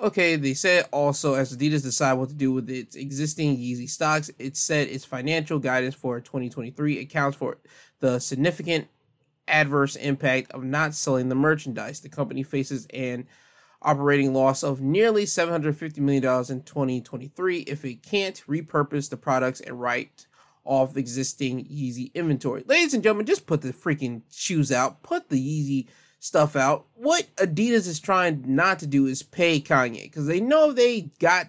Okay, they said also as Adidas decide what to do with its existing Yeezy stocks, it said its financial guidance for 2023 accounts for the significant adverse impact of not selling the merchandise. The company faces an operating loss of nearly $750 million in 2023 if it can't repurpose the products and write off existing Yeezy inventory. Ladies and gentlemen, just put the freaking shoes out, put the Yeezy stuff out. What Adidas is trying not to do is pay Kanye because they know they got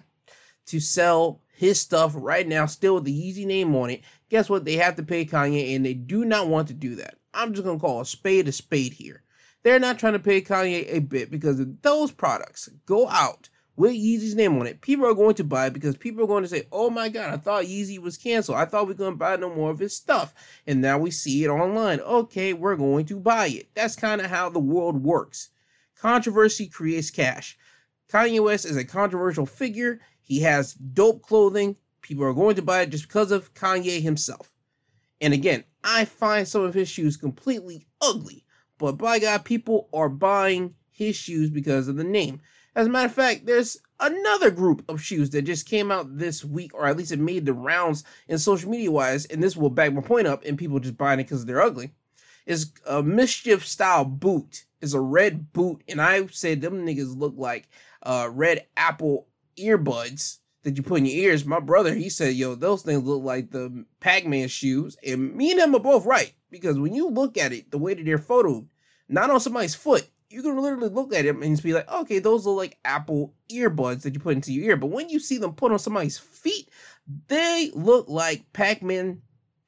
to sell his stuff right now, still with the Yeezy name on it. Guess what? They have to pay Kanye, and they do not want to do that. I'm just gonna call a spade a spade here. They're not trying to pay Kanye a bit because if those products go out with Yeezy's name on it, people are going to buy it because people are going to say, "Oh my God, I thought Yeezy was canceled. I thought we couldn't buy no more of his stuff, and now we see it online. Okay, we're going to buy it." That's kind of how the world works. Controversy creates cash. Kanye West is a controversial figure. He has dope clothing. People are going to buy it just because of Kanye himself. And again, I find some of his shoes completely ugly. But by God, people are buying his shoes because of the name. As a matter of fact, there's another group of shoes that just came out this week, or at least it made the rounds in social media wise, and this will back my point up, and people just buying it because they're ugly. Is a MSCHF style boot. It's a red boot, and I said them niggas look like uh, red apple earbuds that you put in your ears. My brother, he said, yo, those things look like the Pac-Man shoes. And me and him are both right. Because when you look at it, the way that they're photoed, not on somebody's foot, you can literally look at them and just be like, okay, those look like Apple earbuds that you put into your ear. But when you see them put on somebody's feet, they look like Pac-Man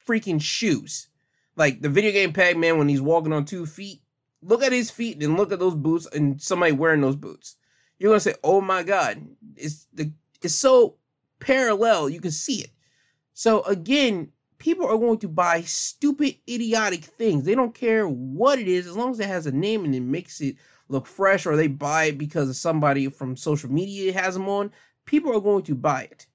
freaking shoes. Like the video game Pac-Man when he's walking on two feet. Look at his feet and look at those boots and somebody wearing those boots. You're gonna say, oh my god, it's the it's so parallel, you can see it. So again, people are going to buy stupid, idiotic things. They don't care what it is, as long as it has a name and it makes it look fresh, or they buy it because somebody from social media has them on. People are going to buy it.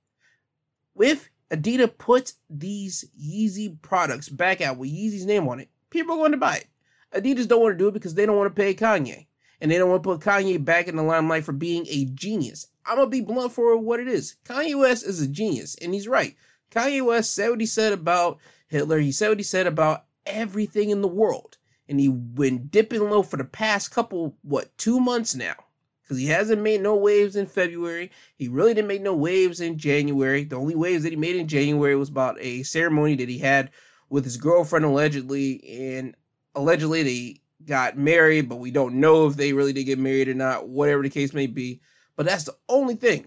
If Adidas puts these Yeezy products back out with Yeezy's name on it, people are going to buy it. Adidas don't want to do it because they don't want to pay Kanye. And they don't want to put Kanye back in the limelight for being a genius. I'm gonna be blunt for what it is. Kanye West is a genius, and he's right. Kanye West said what he said about Hitler. He said what he said about everything in the world, and he been dipping low for the past couple what two months now, because he hasn't made no waves in February. He really didn't make no waves in January. The only waves that he made in January was about a ceremony that he had with his girlfriend allegedly, and allegedly they got married, but we don't know if they really did get married or not. Whatever the case may be. But that's the only thing.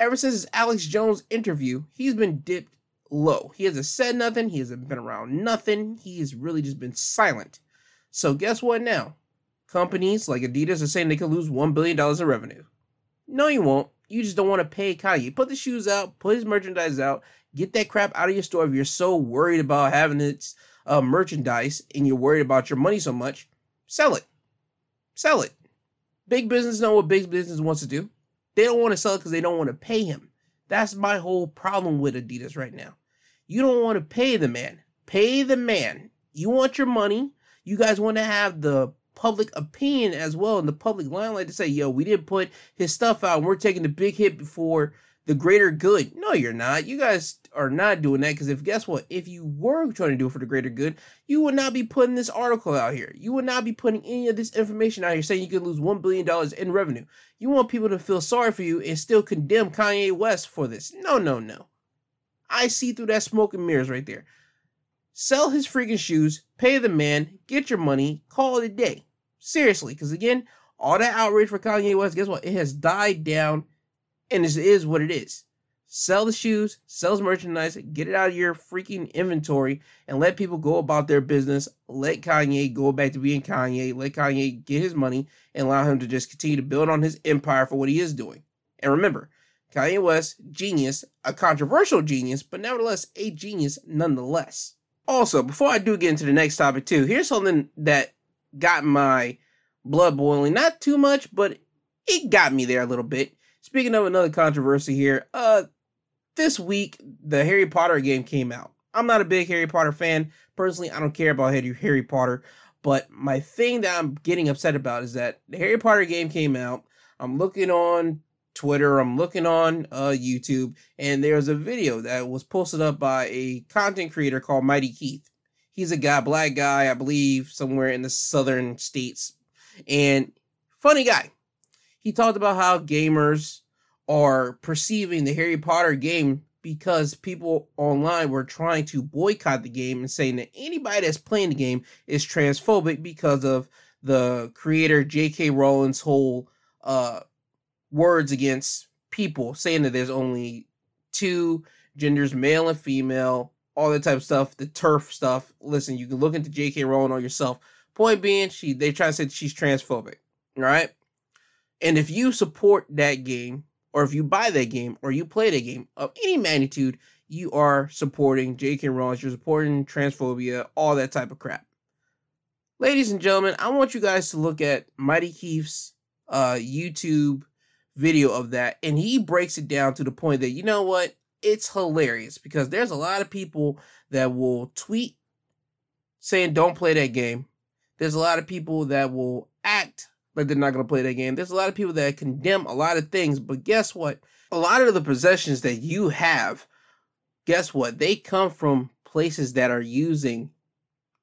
Ever since his Alex Jones interview, he's been dipped low. He hasn't said nothing. He hasn't been around nothing. He has really just been silent. So guess what now? Companies like Adidas are saying they could lose $1 billion in revenue. No, you won't. You just don't want to pay Kanye. Put the shoes out, put his merchandise out, get that crap out of your store if you're so worried about having its uh, merchandise and you're worried about your money so much. Sell it. Sell it. Big business know what big business wants to do. They don't want to sell it because they don't want to pay him. That's my whole problem with Adidas right now. You don't want to pay the man. Pay the man. You want your money. You guys want to have the public opinion as well in the public limelight to say, yo, we didn't put his stuff out we're taking the big hit before the greater good. No, you're not. You guys are not doing that because if guess what? If you were trying to do it for the greater good, you would not be putting this article out here. You would not be putting any of this information out here saying you could lose $1 billion in revenue. You want people to feel sorry for you and still condemn Kanye West for this. No, no, no. I see through that smoke and mirrors right there. Sell his freaking shoes, pay the man, get your money, call it a day. Seriously, because again, all that outrage for Kanye West, guess what? It has died down and this is what it is. Sell the shoes, sell the merchandise, get it out of your freaking inventory, and let people go about their business. Let Kanye go back to being Kanye. Let Kanye get his money and allow him to just continue to build on his empire for what he is doing. And remember, Kanye West, genius, a controversial genius, but nevertheless a genius nonetheless. Also, before I do get into the next topic, too, here's something that got my blood boiling. Not too much, but it got me there a little bit. Speaking of another controversy here, uh, this week the Harry Potter game came out. I'm not a big Harry Potter fan. Personally, I don't care about Harry Potter. But my thing that I'm getting upset about is that the Harry Potter game came out. I'm looking on Twitter, I'm looking on uh, YouTube, and there's a video that was posted up by a content creator called Mighty Keef. He's a guy, black guy, I believe, somewhere in the southern states. And funny guy he talked about how gamers are perceiving the Harry Potter game because people online were trying to boycott the game and saying that anybody that's playing the game is transphobic because of the creator J.K. Rowling's whole uh, words against people, saying that there's only two genders, male and female, all that type of stuff, the TERF stuff. Listen, you can look into J.K. Rowling on yourself. Point being, she they try to say she's transphobic. All right. And if you support that game, or if you buy that game, or you play that game of any magnitude, you are supporting J.K. Rowling, you're supporting transphobia, all that type of crap. Ladies and gentlemen, I want you guys to look at Mighty Keef's uh, YouTube video of that, and he breaks it down to the point that, you know what, it's hilarious because there's a lot of people that will tweet saying don't play that game. There's a lot of people that will act like they're not going to play that game. There's a lot of people that condemn a lot of things, but guess what? A lot of the possessions that you have, guess what? They come from places that are using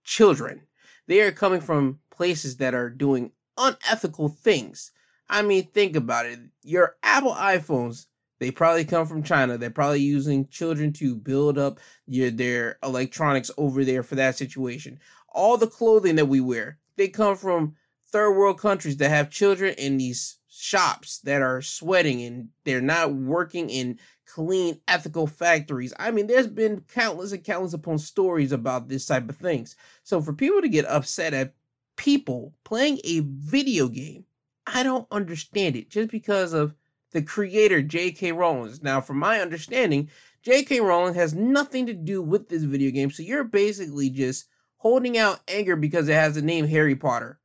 children. They are coming from places that are doing unethical things. I mean, think about it. Your Apple iPhones, they probably come from China. They're probably using children to build up your their electronics over there for that situation. All the clothing that we wear, they come from third world countries that have children in these shops that are sweating and they're not working in clean ethical factories. I mean there's been countless and countless upon stories about this type of things. So for people to get upset at people playing a video game i don't understand it just because of the creator j.k rowling. Now from my understanding j.k rowling has nothing to do with this video game. So you're basically just holding out anger because it has the name harry potter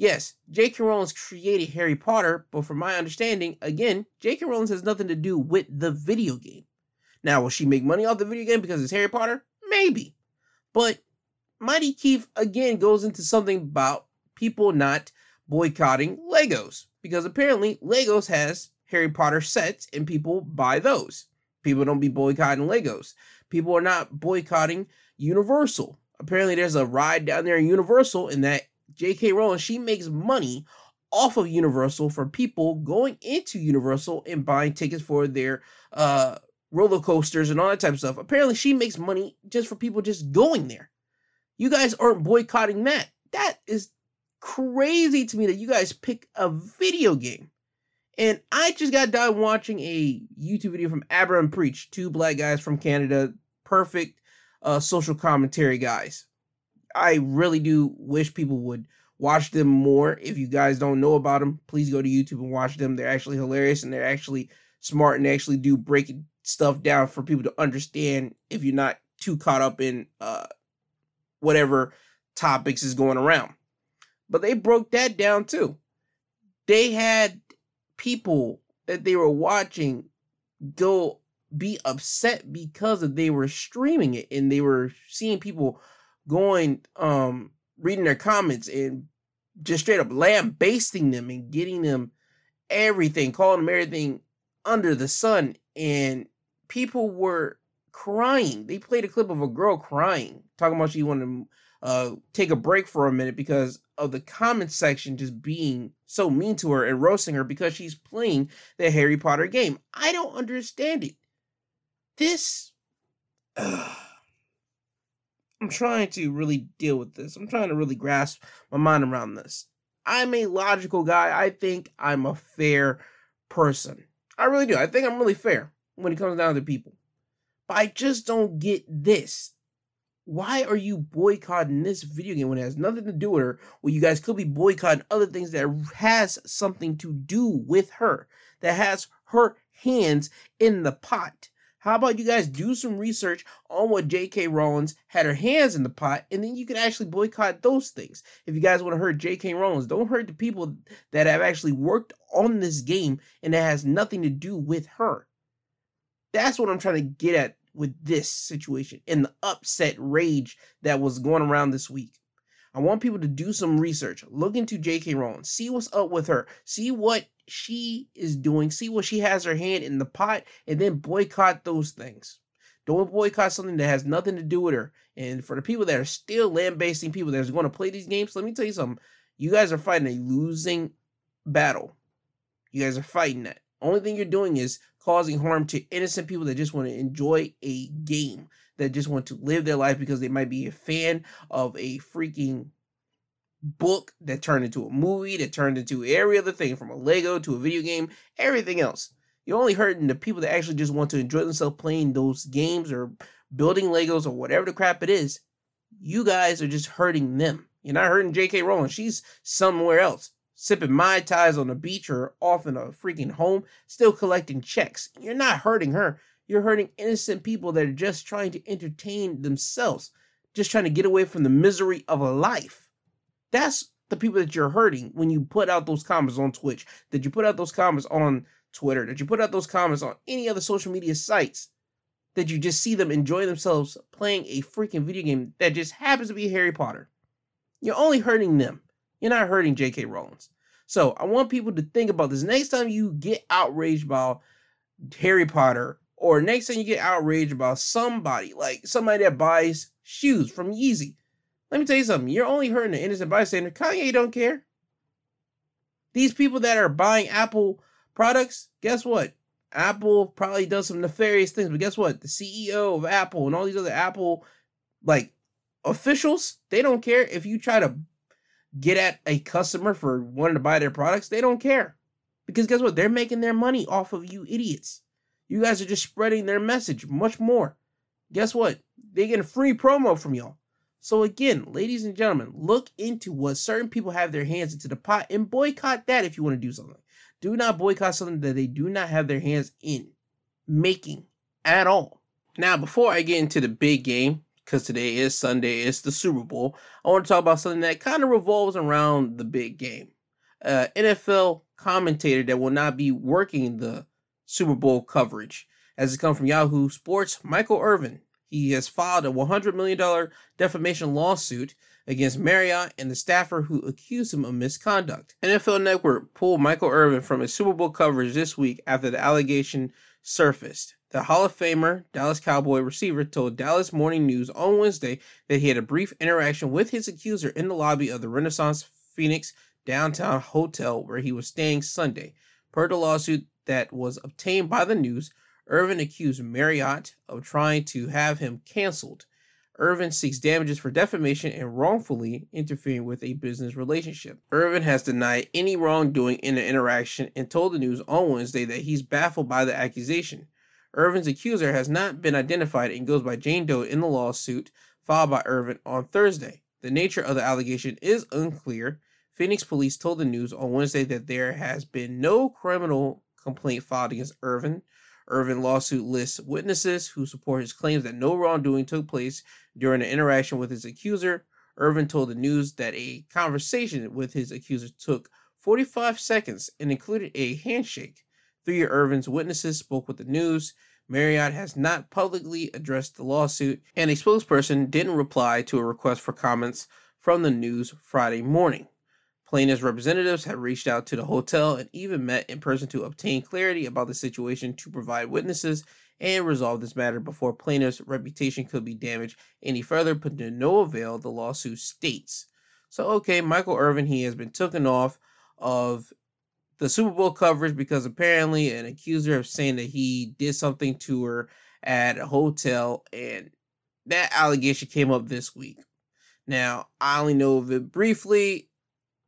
Yes, J.K. Rowling created Harry Potter, but from my understanding, again, J.K. Rowling has nothing to do with the video game. Now, will she make money off the video game because it's Harry Potter? Maybe. But Mighty Keef again goes into something about people not boycotting Legos because apparently Legos has Harry Potter sets and people buy those. People don't be boycotting Legos. People are not boycotting Universal. Apparently, there's a ride down there in Universal, and that J.K. Rowling, she makes money off of Universal for people going into Universal and buying tickets for their uh, roller coasters and all that type of stuff. Apparently, she makes money just for people just going there. You guys aren't boycotting that. That is crazy to me that you guys pick a video game. And I just got done watching a YouTube video from Aba and Preach, two black guys from Canada, perfect uh, social commentary guys. I really do wish people would watch them more. If you guys don't know about them, please go to YouTube and watch them. They're actually hilarious and they're actually smart and they actually do break stuff down for people to understand if you're not too caught up in uh, whatever topics is going around. But they broke that down too. They had people that they were watching go be upset because they were streaming it and they were seeing people going um reading their comments and just straight up lambasting them and getting them everything, calling them everything under the sun and people were crying. They played a clip of a girl crying, talking about she wanted to uh, take a break for a minute because of the comment section just being so mean to her and roasting her because she's playing the Harry Potter game. I don't understand it. This. I'm trying to really deal with this. I'm trying to really grasp my mind around this. I'm a logical guy. I think I'm a fair person. I really do. I think I'm really fair when it comes down to people. But I just don't get this. Why are you boycotting this video game when it has nothing to do with her? Well, you guys could be boycotting other things that has something to do with her, that has her hands in the pot. How about you guys do some research on what J.K. Rowling had her hands in the pot, and then you can actually boycott those things. If you guys want to hurt J.K. Rowling, don't hurt the people that have actually worked on this game and that has nothing to do with her. That's what I'm trying to get at with this situation and the upset rage that was going around this week. I want people to do some research, look into J.K. Rowling, see what's up with her, see what she is doing, see what she has her hand in the pot, and then boycott those things. Don't boycott something that has nothing to do with her. And for the people that are still lambasting people that are going to play these games, let me tell you something. You guys are fighting a losing battle. You guys are fighting that. Only thing you're doing is causing harm to innocent people that just want to enjoy a game, that just want to live their life because they might be a fan of a freaking book that turned into a movie, that turned into every other thing from a Lego to a video game, everything else. You're only hurting the people that actually just want to enjoy themselves playing those games or building Legos or whatever the crap it is. You guys are just hurting them. You're not hurting J.K. Rowling. She's somewhere else, sipping Mai Tais on the beach or off in a freaking home, still collecting checks. You're not hurting her. You're hurting innocent people that are just trying to entertain themselves, just trying to get away from the misery of a life. That's the people that you're hurting when you put out those comments on Twitch, that you put out those comments on Twitter, that you put out those comments on any other social media sites, that you just see them enjoy themselves playing a freaking video game that just happens to be Harry Potter. You're only hurting them. You're not hurting J.K. Rowling's. So I want people to think about this. Next time you get outraged about Harry Potter, or next time you get outraged about somebody, like somebody that buys shoes from Yeezy, let me tell you something. You're only hurting the innocent bystander. Kanye don't care. These people that are buying Apple products, guess what? Apple probably does some nefarious things, but guess what? The CEO of Apple and all these other Apple like officials, they don't care if you try to get at a customer for wanting to buy their products. They don't care. Because guess what? They're making their money off of you idiots. You guys are just spreading their message much more. Guess what? They get a free promo from y'all. So again, ladies and gentlemen, look into what certain people have their hands into the pot and boycott that if you want to do something. Do not boycott something that they do not have their hands in making at all. Now, before I get into the big game, because today is Sunday, it's the Super Bowl, I want to talk about something that kind of revolves around the big game. Uh, NFL commentator that will not be working the Super Bowl coverage, as it comes from Yahoo Sports, Michael Irvin he has filed a $100 million defamation lawsuit against Marriott and the staffer who accused him of misconduct. NFL Network pulled Michael Irvin from his Super Bowl coverage this week after the allegation surfaced. The Hall of Famer, Dallas Cowboy receiver, told Dallas Morning News on Wednesday that he had a brief interaction with his accuser in the lobby of the Renaissance Phoenix downtown hotel where he was staying Sunday. Per the lawsuit that was obtained by the news, Irvin accused Marriott of trying to have him canceled. Irvin seeks damages for defamation and wrongfully interfering with a business relationship. Irvin has denied any wrongdoing in the interaction and told the news on Wednesday that he's baffled by the accusation. Irvin's accuser has not been identified and goes by Jane Doe in the lawsuit filed by Irvin on Thursday. The nature of the allegation is unclear. Phoenix police told the news on Wednesday that there has been no criminal complaint filed against Irvin. Irvin lawsuit lists witnesses who support his claims that no wrongdoing took place during an interaction with his accuser. Irvin told the news that a conversation with his accuser took 45 seconds and included a handshake. Three of Irvin's witnesses spoke with the news. Marriott has not publicly addressed the lawsuit, and a spokesperson didn't reply to a request for comments from the news Friday morning. Plaintiff's representatives have reached out to the hotel and even met in person to obtain clarity about the situation to provide witnesses and resolve this matter before plaintiff's reputation could be damaged any further, but to no avail, the lawsuit states. So, okay, Michael Irvin, he has been taken off of the Super Bowl coverage because apparently an accuser of saying that he did something to her at a hotel, and that allegation came up this week. Now, I only know of it briefly.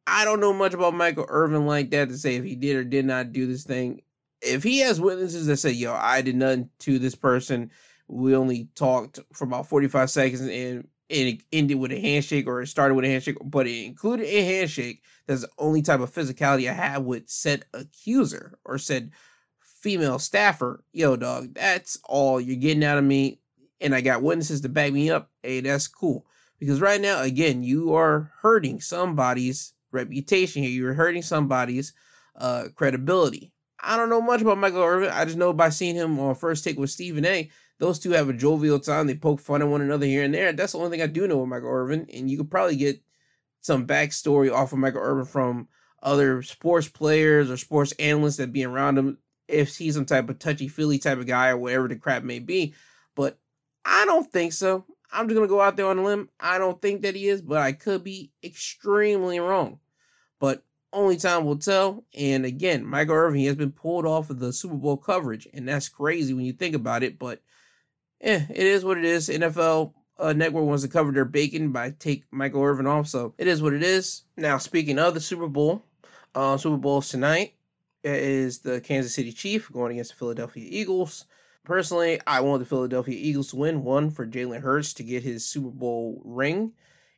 I don't know much about Michael Irvin like that to say if he did or did not do this thing. If he has witnesses that say, yo, I did nothing to this person, we only talked for about 45 seconds and it ended with a handshake or it started with a handshake, but it included a handshake. That's the only type of physicality I have with said accuser or said female staffer. Yo, dog, that's all you're getting out of me. And I got witnesses to back me up. Hey, that's cool. Because right now, again, you are hurting somebody's reputation here. You're hurting somebody's uh, credibility. I don't know much about Michael Irvin. I just know by seeing him on First Take with Stephen A. Those two have a jovial time. They poke fun at one another here and there. That's the only thing I do know of Michael Irvin. And you could probably get some backstory off of Michael Irvin from other sports players or sports analysts that be around him if he's some type of touchy feely type of guy or whatever the crap may be. But I don't think so. I'm just gonna go out there on a limb. I don't think that he is, but I could be extremely wrong. But only time will tell. And again, Michael Irvin has been pulled off of the Super Bowl coverage, and that's crazy when you think about it. But yeah, it is what it is. NFL uh, Network wants to cover their bacon by take Michael Irvin off, so it is what it is. Now, speaking of the Super Bowl, uh, Super Bowls tonight is the Kansas City Chiefs going against the Philadelphia Eagles. Personally, I want the Philadelphia Eagles to win. One for Jalen Hurts to get his Super Bowl ring,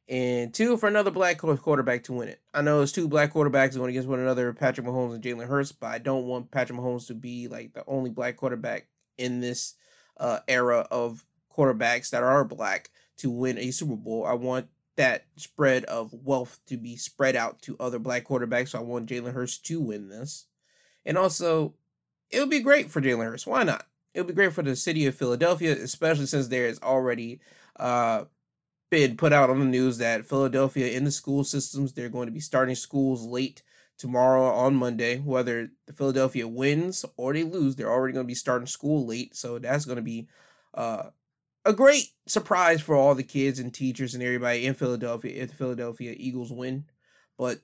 and two for another black quarterback to win it. I know it's two black quarterbacks going against one another, Patrick Mahomes and Jalen Hurts, but I don't want Patrick Mahomes to be like the only black quarterback in this uh, era of quarterbacks that are black to win a Super Bowl. I want that spread of wealth to be spread out to other black quarterbacks. So I want Jalen Hurts to win this. And also, it would be great for Jalen Hurts. Why not? It would be great for the city of Philadelphia, especially since there is already uh, been put out on the news that Philadelphia in the school systems, they're going to be starting schools late tomorrow on Monday. Whether the Philadelphia wins or they lose, they're already going to be starting school late. So that's going to be uh, a great surprise for all the kids and teachers and everybody in Philadelphia if the Philadelphia Eagles win. But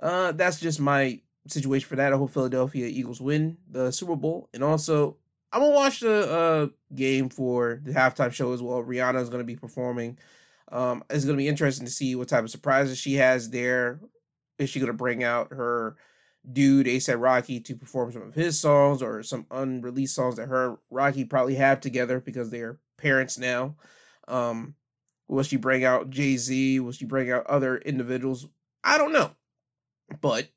uh, that's just my situation for that. I hope Philadelphia Eagles win the Super Bowl. And also, I'm to watch the uh, game for the halftime show as well. Rihanna is to be performing. Um, it's to be interesting to see what type of surprises she has there is she to bring out her dude ASAP Rocky to perform some of his songs or some unreleased songs that her Rocky probably have together because they're parents now? Um, will she bring out Jay Z? Will she bring out other individuals? I don't know, but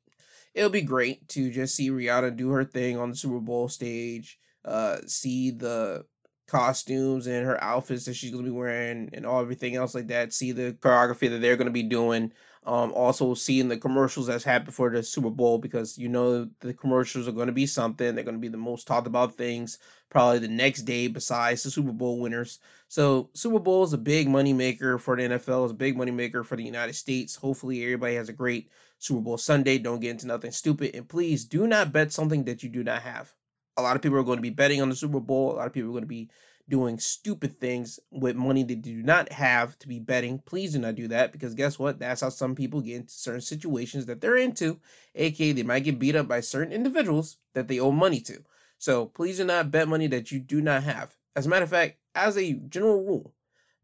it'll be great to just see Rihanna do her thing on the Super Bowl stage. Uh, see the costumes and her outfits that she's gonna be wearing and all everything else like that. See the choreography that they're gonna be doing. Um, also seeing the commercials that's happened for the Super Bowl because you know the commercials are going to be something. They're going to be the most talked about things probably the next day besides the Super Bowl winners. So Super Bowl is a big money maker for the NFL. It's a big money maker for the United States. Hopefully everybody has a great Super Bowl Sunday. Don't get into nothing stupid, and please do not bet something that you do not have. A lot of people are going to be betting on the Super Bowl. A lot of people are going to be doing stupid things with money they do not have to be betting. Please do not do that because guess what? That's how some people get into certain situations that they're into, aka they might get beat up by certain individuals that they owe money to. So please do not bet money that you do not have. As a matter of fact, as a general rule,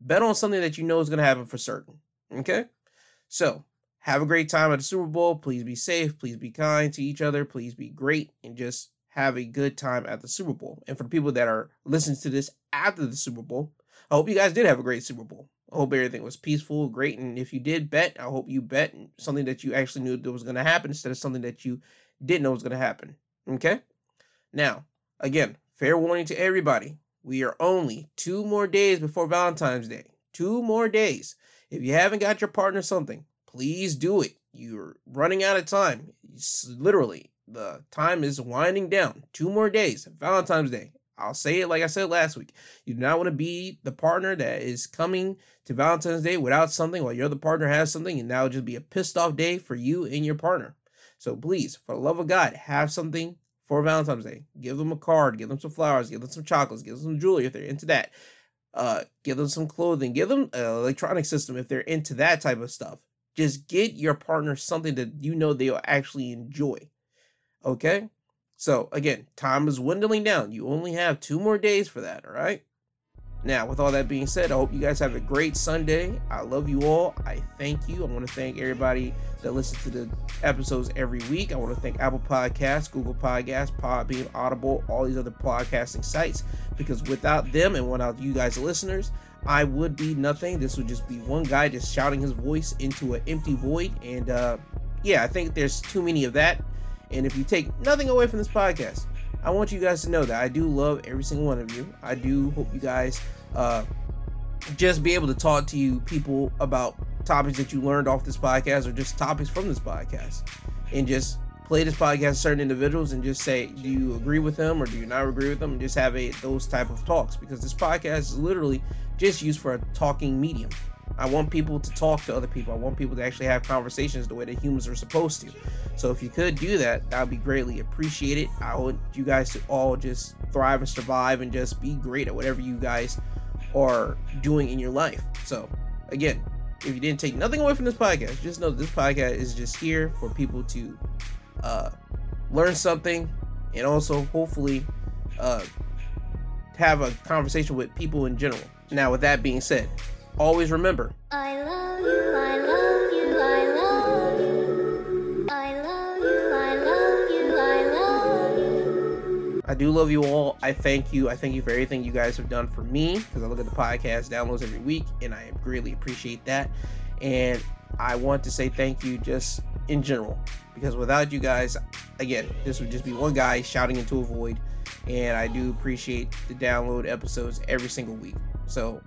bet on something that you know is going to happen for certain. Okay? So have a great time at the Super Bowl. Please be safe. Please be kind to each other. Please be great and just have a good time at the Super Bowl. And for the people that are listening to this after the Super Bowl, I hope you guys did have a great Super Bowl. I hope everything was peaceful, great. And if you did bet, I hope you bet something that you actually knew that was going to happen instead of something that you didn't know was going to happen. Okay? Now, again, fair warning to everybody. We are only two more days before Valentine's Day. Two more days. If you haven't got your partner something, please do it. You're running out of time. It's literally, the time is winding down. Two more days. Valentine's Day. I'll say it like I said last week. You do not want to be the partner that is coming to Valentine's Day without something while your other partner has something, and that would just be a pissed off day for you and your partner. So please, for the love of God, have something for Valentine's Day. Give them a card, give them some flowers, give them some chocolates, give them some jewelry if they're into that. Uh, give them some clothing, give them an electronic system if they're into that type of stuff. Just get your partner something that you know they'll actually enjoy. Okay? So again, time is dwindling down. You only have two more days for that, all right? Now, with all that being said, I hope you guys have a great Sunday. I love you all. I thank you. I want to thank everybody that listens to the episodes every week. I want to thank Apple Podcasts, Google Podcasts, Podbean, Audible, all these other podcasting sites, because without them and without you guys, listeners, I would be nothing. This would just be one guy just shouting his voice into an empty void. And uh, yeah, I think there's too many of that. And if you take nothing away from this podcast, I want you guys to know that I do love every single one of you. I do hope you guys uh, just be able to talk to you people about topics that you learned off this podcast or just topics from this podcast. And just play this podcast to certain individuals and just say do you agree with them or do you not agree with them? And just have a those type of talks because this podcast is literally just used for a talking medium I want people to talk to other people. I want people to actually have conversations the way that humans are supposed to. So if you could do that, that would be greatly appreciated. I want you guys to all just thrive and survive and just be great at whatever you guys are doing in your life. So again, if you didn't take nothing away from this podcast, just know that this podcast is just here for people to uh, learn something and also hopefully uh, have a conversation with people in general. Now, with that being said, always remember I love you, I love you, I love you. I love you, I love you, I love you. I do love you all. I thank you. I thank you for everything you guys have done for me because I look at the podcast downloads every week and I greatly appreciate that. And I want to say thank you just in general because without you guys, again, this would just be one guy shouting into a void. And I do appreciate the download episodes every single week. So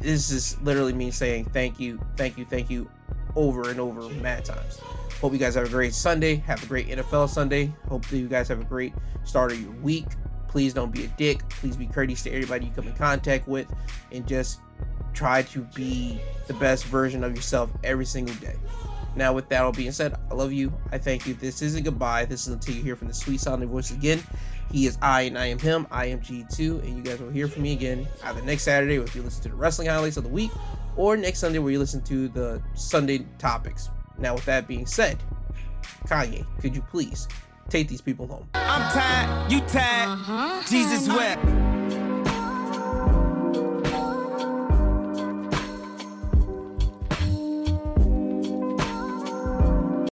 this is literally me saying thank you, thank you, thank you over and over mad times. Hope you guys have a great Sunday. Have a great NFL Sunday. Hope you guys have a great start of your week. Please don't be a dick. Please be courteous to everybody you come in contact with and just try to be the best version of yourself every single day. Now, with that all being said, I love you. I thank you. This isn't goodbye. This is until you hear from the sweet sounding voice again. He is I and I am him. I am G2, and you guys will hear from me again either next Saturday if you listen to the wrestling highlights of the week, or next Sunday where you listen to the Sunday topics. Now, with that being said, Kanye, could you please take these people home? I'm tired, you tired, uh-huh. Jesus wept.